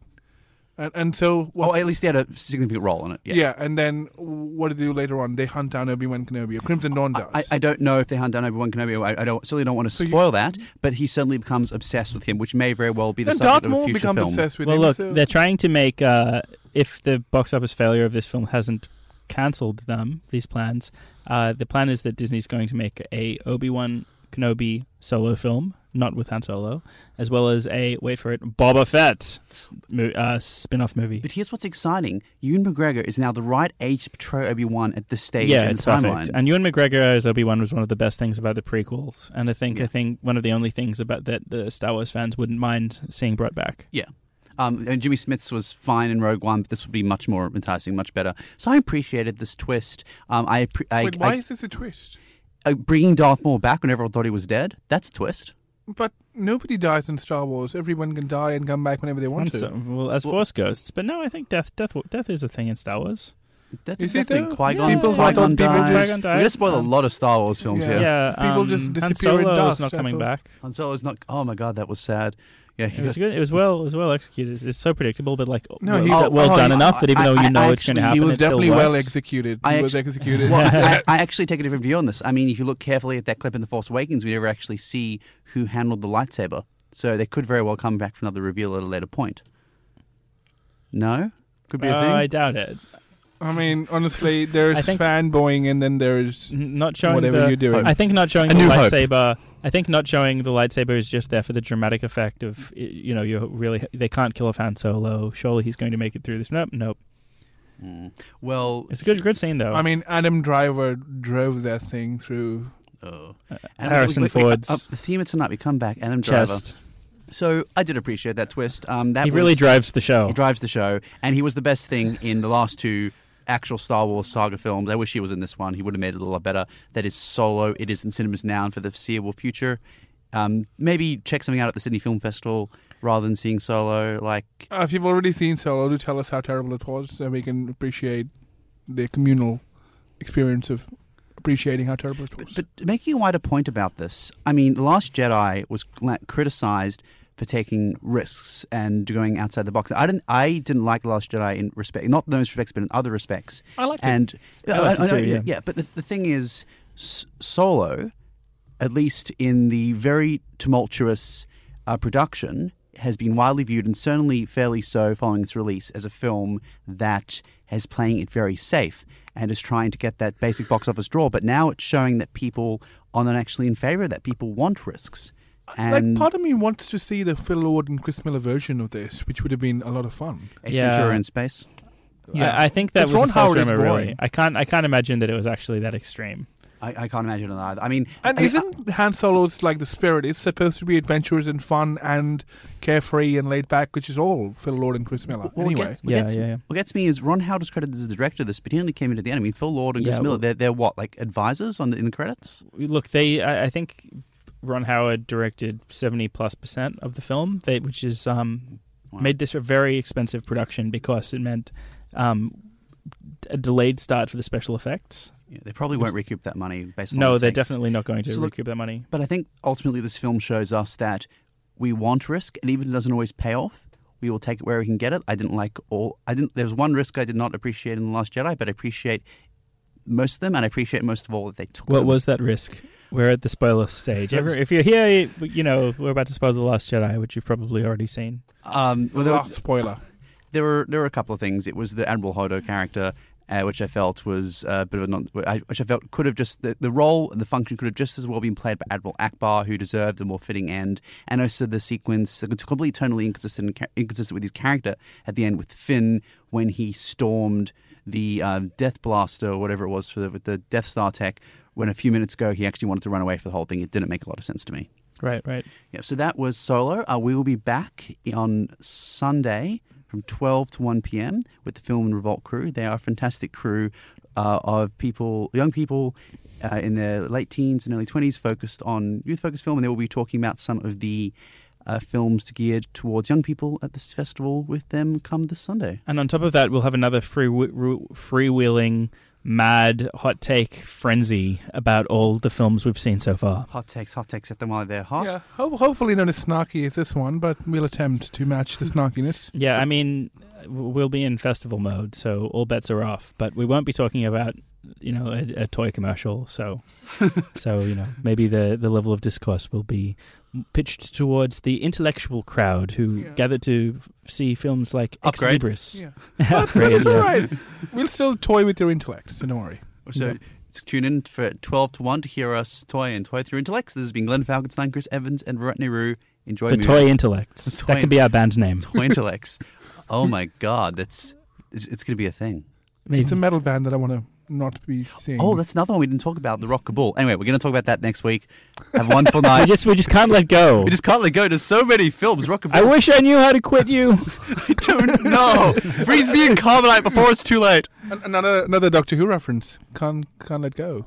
Speaker 2: and and so
Speaker 1: Well,
Speaker 2: what?
Speaker 1: at least they had a significant role in it. Yeah.
Speaker 2: yeah. and then what do they do later on? They hunt down Obi Wan Kenobi. Or Crimson Dawn does.
Speaker 1: I, I don't know if they hunt down Obi Wan Kenobi. I, I don't certainly don't want to
Speaker 2: So you-
Speaker 1: spoil that, but he suddenly becomes obsessed with him, which may very well be the
Speaker 2: and
Speaker 1: subject
Speaker 2: Darth
Speaker 1: of a future
Speaker 2: becomes
Speaker 1: film.
Speaker 2: obsessed with
Speaker 3: well,
Speaker 2: him.
Speaker 3: look,
Speaker 2: so-
Speaker 3: they're trying to make uh, if the box office failure of this film hasn't cancelled them these plans. Uh, the plan is that Disney's going to make a Obi Wan Kenobi solo film, not with Han Solo, as well as a wait for it Boba Fett s- uh, spin-off movie.
Speaker 1: But here's what's exciting: Ewan McGregor is now the right age to portray Obi Wan at this stage
Speaker 3: yeah,
Speaker 1: in
Speaker 3: it's
Speaker 1: the timeline.
Speaker 3: perfect. And Ewan McGregor as Obi Wan was one of the best things about the prequels, and I think
Speaker 1: Yeah.
Speaker 3: I think one of the only things about that the Star Wars fans wouldn't mind seeing brought back.
Speaker 1: Yeah. Um, and Jimmy Smits was fine in Rogue One, but this would be much more enticing, much better. So I appreciated this twist. Um, I, I,
Speaker 2: Wait, why
Speaker 1: I-
Speaker 2: is this a twist?
Speaker 1: Uh, bringing Darth Maul back when everyone thought he was dead. That's a twist.
Speaker 2: But nobody dies in Star Wars. Everyone can die and come back whenever they want
Speaker 3: And
Speaker 2: to.
Speaker 3: so- well, as
Speaker 1: Well-
Speaker 3: Force ghosts, but no, I think death, death, death is a thing in Star Wars.
Speaker 1: That
Speaker 2: Is
Speaker 1: is
Speaker 2: it
Speaker 1: definitely
Speaker 2: though?
Speaker 1: Qui Gon.
Speaker 3: Yeah,
Speaker 2: People
Speaker 1: Qui Gon
Speaker 2: people
Speaker 1: dies.
Speaker 2: just-
Speaker 3: Qui-Gon
Speaker 1: We're
Speaker 3: died.
Speaker 1: gonna spoil a
Speaker 3: Um,
Speaker 1: lot of Star Wars films
Speaker 2: Yeah.
Speaker 1: here.
Speaker 3: Yeah,
Speaker 2: People
Speaker 3: um,
Speaker 2: just
Speaker 3: Han
Speaker 2: disappear in
Speaker 3: Solo
Speaker 2: dust,
Speaker 3: is not coming
Speaker 2: thought.
Speaker 3: back.
Speaker 1: Han Solo's not. Oh my god, that was sad. Yeah, he
Speaker 3: It was good. It was well. It was well executed. It's so predictable, but like
Speaker 2: No,
Speaker 3: well,
Speaker 2: he-
Speaker 3: well,
Speaker 1: oh,
Speaker 3: done
Speaker 1: he-
Speaker 3: enough that even
Speaker 1: I-
Speaker 3: though you know
Speaker 1: I
Speaker 3: it's going to happen,
Speaker 2: he was
Speaker 3: it still
Speaker 2: definitely well
Speaker 3: works.
Speaker 2: executed.
Speaker 1: I
Speaker 2: he was executed.
Speaker 1: Well, I, I actually take a different view on this. I mean, if you look carefully at that clip in The Force Awakens, we never actually see who handled the lightsaber. So they could very well come back for another reveal at a later point. No? Could be a
Speaker 3: Uh,
Speaker 1: thing?
Speaker 3: I doubt it.
Speaker 2: I mean, honestly, there's fanboying, and then there's
Speaker 3: Not showing
Speaker 2: whatever
Speaker 3: the.
Speaker 2: you're doing.
Speaker 3: I think not showing
Speaker 1: A
Speaker 3: the
Speaker 1: New Hope.
Speaker 3: Lightsaber. I think not showing the lightsaber is just there for the dramatic effect of you know you really they can't kill a Han Solo. Surely he's going to make it through this. Nope, nope.
Speaker 1: Mm. Well,
Speaker 3: It's a good good scene though.
Speaker 2: I mean, Adam Driver drove that thing through.
Speaker 1: oh.
Speaker 3: Uh,
Speaker 1: And
Speaker 3: Harrison
Speaker 1: wait, wait,
Speaker 3: Ford's
Speaker 1: uh, the theme of tonight, we come back, Adam Driver.
Speaker 3: chest.
Speaker 1: So I did appreciate that twist. Um, that
Speaker 3: He really drives the show.
Speaker 1: He drives the show, and he was the best thing in the last two actual Star Wars saga films. I wish he was in this one. He would have made it a lot better. That is Solo. It is in cinemas now and for the foreseeable future. Um, maybe check something out at the Sydney Film Festival rather than seeing Solo. Like,
Speaker 2: Uh, if you've already seen Solo, do tell us how terrible it was, so we can appreciate the communal experience of appreciating how terrible it was.
Speaker 1: But making a wider point about this, I mean, The Last Jedi was criticized for taking risks and going outside the box. I didn't. I didn't like The Last Jedi in respect, not in those respects, but in other respects.
Speaker 2: I like it.
Speaker 1: and
Speaker 3: I it
Speaker 1: know,
Speaker 3: too, yeah.
Speaker 1: But the, the thing is, S- Solo, at least in the very tumultuous uh, production, has been widely viewed and certainly fairly so following its release as a film that is playing it very safe and is trying to get that basic box office draw. But now it's showing that people are not actually in favor of that. People want risks. And
Speaker 2: like, part of me wants to see the Phil Lord and Chris Miller version of this, which would have been a lot of fun.
Speaker 1: Ace
Speaker 3: Yeah.
Speaker 1: Ventura in space.
Speaker 2: Yeah.
Speaker 3: I, I think that
Speaker 2: Because
Speaker 3: was
Speaker 2: Ron Howard is
Speaker 3: rumor, really. I can't. I can't imagine that it was actually that extreme.
Speaker 1: I, I can't imagine it either. I mean,
Speaker 2: And
Speaker 1: I
Speaker 2: isn't Han Solo's like the spirit? It's supposed to be adventurous and fun and carefree and laid back, which is all Phil Lord and Chris Miller.
Speaker 1: Well, it
Speaker 2: anyway,
Speaker 1: gets- What
Speaker 3: Yeah,
Speaker 1: gets,
Speaker 3: yeah, yeah.
Speaker 1: What gets me is Ron Howard is credited as the director of this, but he only came into the end. I mean, Phil Lord and Chris
Speaker 3: Yeah,
Speaker 1: Miller,
Speaker 3: well-
Speaker 1: they're, they're what, like advisors on the, in the credits?
Speaker 3: Look, they. I, I think Ron Howard directed seventy plus percent of the film, they, which is um,
Speaker 1: Wow.
Speaker 3: made this a very expensive production because it meant um, a delayed start for the special effects.
Speaker 1: Yeah, they probably won't recoup that money based on
Speaker 3: No, they're
Speaker 1: takes.
Speaker 3: definitely not going to
Speaker 1: So look-
Speaker 3: recoup that money.
Speaker 1: But I think ultimately this film shows us that we want risk, and even if it doesn't always pay off, we will take it where we can get it. I didn't like all. I didn't. There was one risk I did not appreciate in the Last Jedi, but I appreciate most of them, and I appreciate most of all that they took.
Speaker 3: What
Speaker 1: them.
Speaker 3: was that risk? We're at the spoiler stage. Ever, if you're here, you know we're about to spoil the Last Jedi, which you've probably already seen.
Speaker 1: Um, well,
Speaker 2: the
Speaker 1: there,
Speaker 2: last spoiler.
Speaker 1: there were there were a couple of things. It was the Admiral Holdo character, uh, which I felt was a bit of a non, which I felt could have just the, the role and the function could have just as well been played by Admiral Ackbar, who deserved a more fitting end, and also the sequence the completely tonally inconsistent inconsistent with his character at the end with Finn when he stormed the uh, Death Blaster or whatever it was for the, with the Death Star tech. When a few minutes ago he actually wanted to run away for the whole thing, it didn't make a lot of sense to me.
Speaker 3: Right, right.
Speaker 1: Yeah, so that was Solo. Uh, we will be back on Sunday from 12 to 1 p.m. with the Film and Revolt crew. They are a fantastic crew uh, of people, young people uh, in their late teens and early 20s, focused on youth focused film, and they will be talking about some of the uh, films geared towards young people at this festival with them come this Sunday.
Speaker 3: And on top of that, we'll have another free freewheeling, mad hot take frenzy about all the films we've seen so far.
Speaker 1: Hot takes, hot takes, at them while they're hot.
Speaker 2: Yeah, ho- hopefully not as snarky as this one, but we'll attempt to match the snarkiness.
Speaker 3: Yeah, I mean, we'll be in festival mode, so all bets are off. But we won't be talking about, you know, a, a toy commercial. So, so you know, maybe the the level of discourse will be pitched towards the intellectual crowd who
Speaker 2: Yeah.
Speaker 3: gather to f- see films like Ex
Speaker 1: Upgrade.
Speaker 3: Libris.
Speaker 2: Yeah,
Speaker 3: Upgrade,
Speaker 2: it's all
Speaker 3: yeah.
Speaker 2: right. We'll still toy with your intellect, so don't worry.
Speaker 1: So
Speaker 3: Yeah.
Speaker 1: tune in for 12 to 1 to hear us toy and toy through intellects. This has been Glenn Falkenstein, Chris Evans, and Virat Nehru. Enjoy
Speaker 3: The
Speaker 1: movies.
Speaker 3: Toy Intellects.
Speaker 1: The
Speaker 3: that
Speaker 1: Toy
Speaker 3: can be our band name.
Speaker 1: Toy intellects. oh my god, that's it's, it's going to be a thing.
Speaker 3: Maybe.
Speaker 2: It's a metal band that I want to not be seeing.
Speaker 1: Oh, that's another one we didn't talk about, the Rock Kabul. Anyway, we're going to talk about that next week. Have a wonderful
Speaker 3: we
Speaker 1: night.
Speaker 3: just we just can't let go.
Speaker 1: we just can't let go. There's so many films. Rock
Speaker 3: I wish I knew how to quit you.
Speaker 1: I don't know. Freeze me in carbonite before it's too late.
Speaker 2: An- another another Doctor Who reference. Can't can't let go.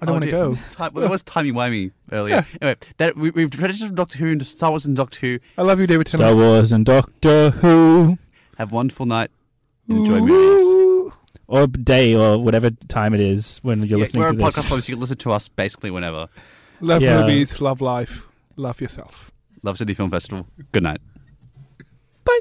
Speaker 2: I don't
Speaker 1: Oh,
Speaker 2: want to go.
Speaker 1: Time, well, there was timey wimey earlier. Anyway, that we, we've transitioned from Doctor Who into Star Wars and Doctor Who.
Speaker 2: I love you, David
Speaker 3: Star
Speaker 2: Tennant.
Speaker 3: Wars and Doctor Who,
Speaker 1: Have a wonderful night. Enjoy movies.
Speaker 2: Ooh.
Speaker 3: or day, or whatever time it is when you're
Speaker 1: Yeah,
Speaker 3: listening
Speaker 1: we're a
Speaker 3: to this.
Speaker 1: podcast host. You can listen to us basically whenever.
Speaker 2: Love
Speaker 3: Yeah.
Speaker 2: movies, love life, love yourself.
Speaker 1: Love Sydney Film Festival. Good night.
Speaker 3: Bye.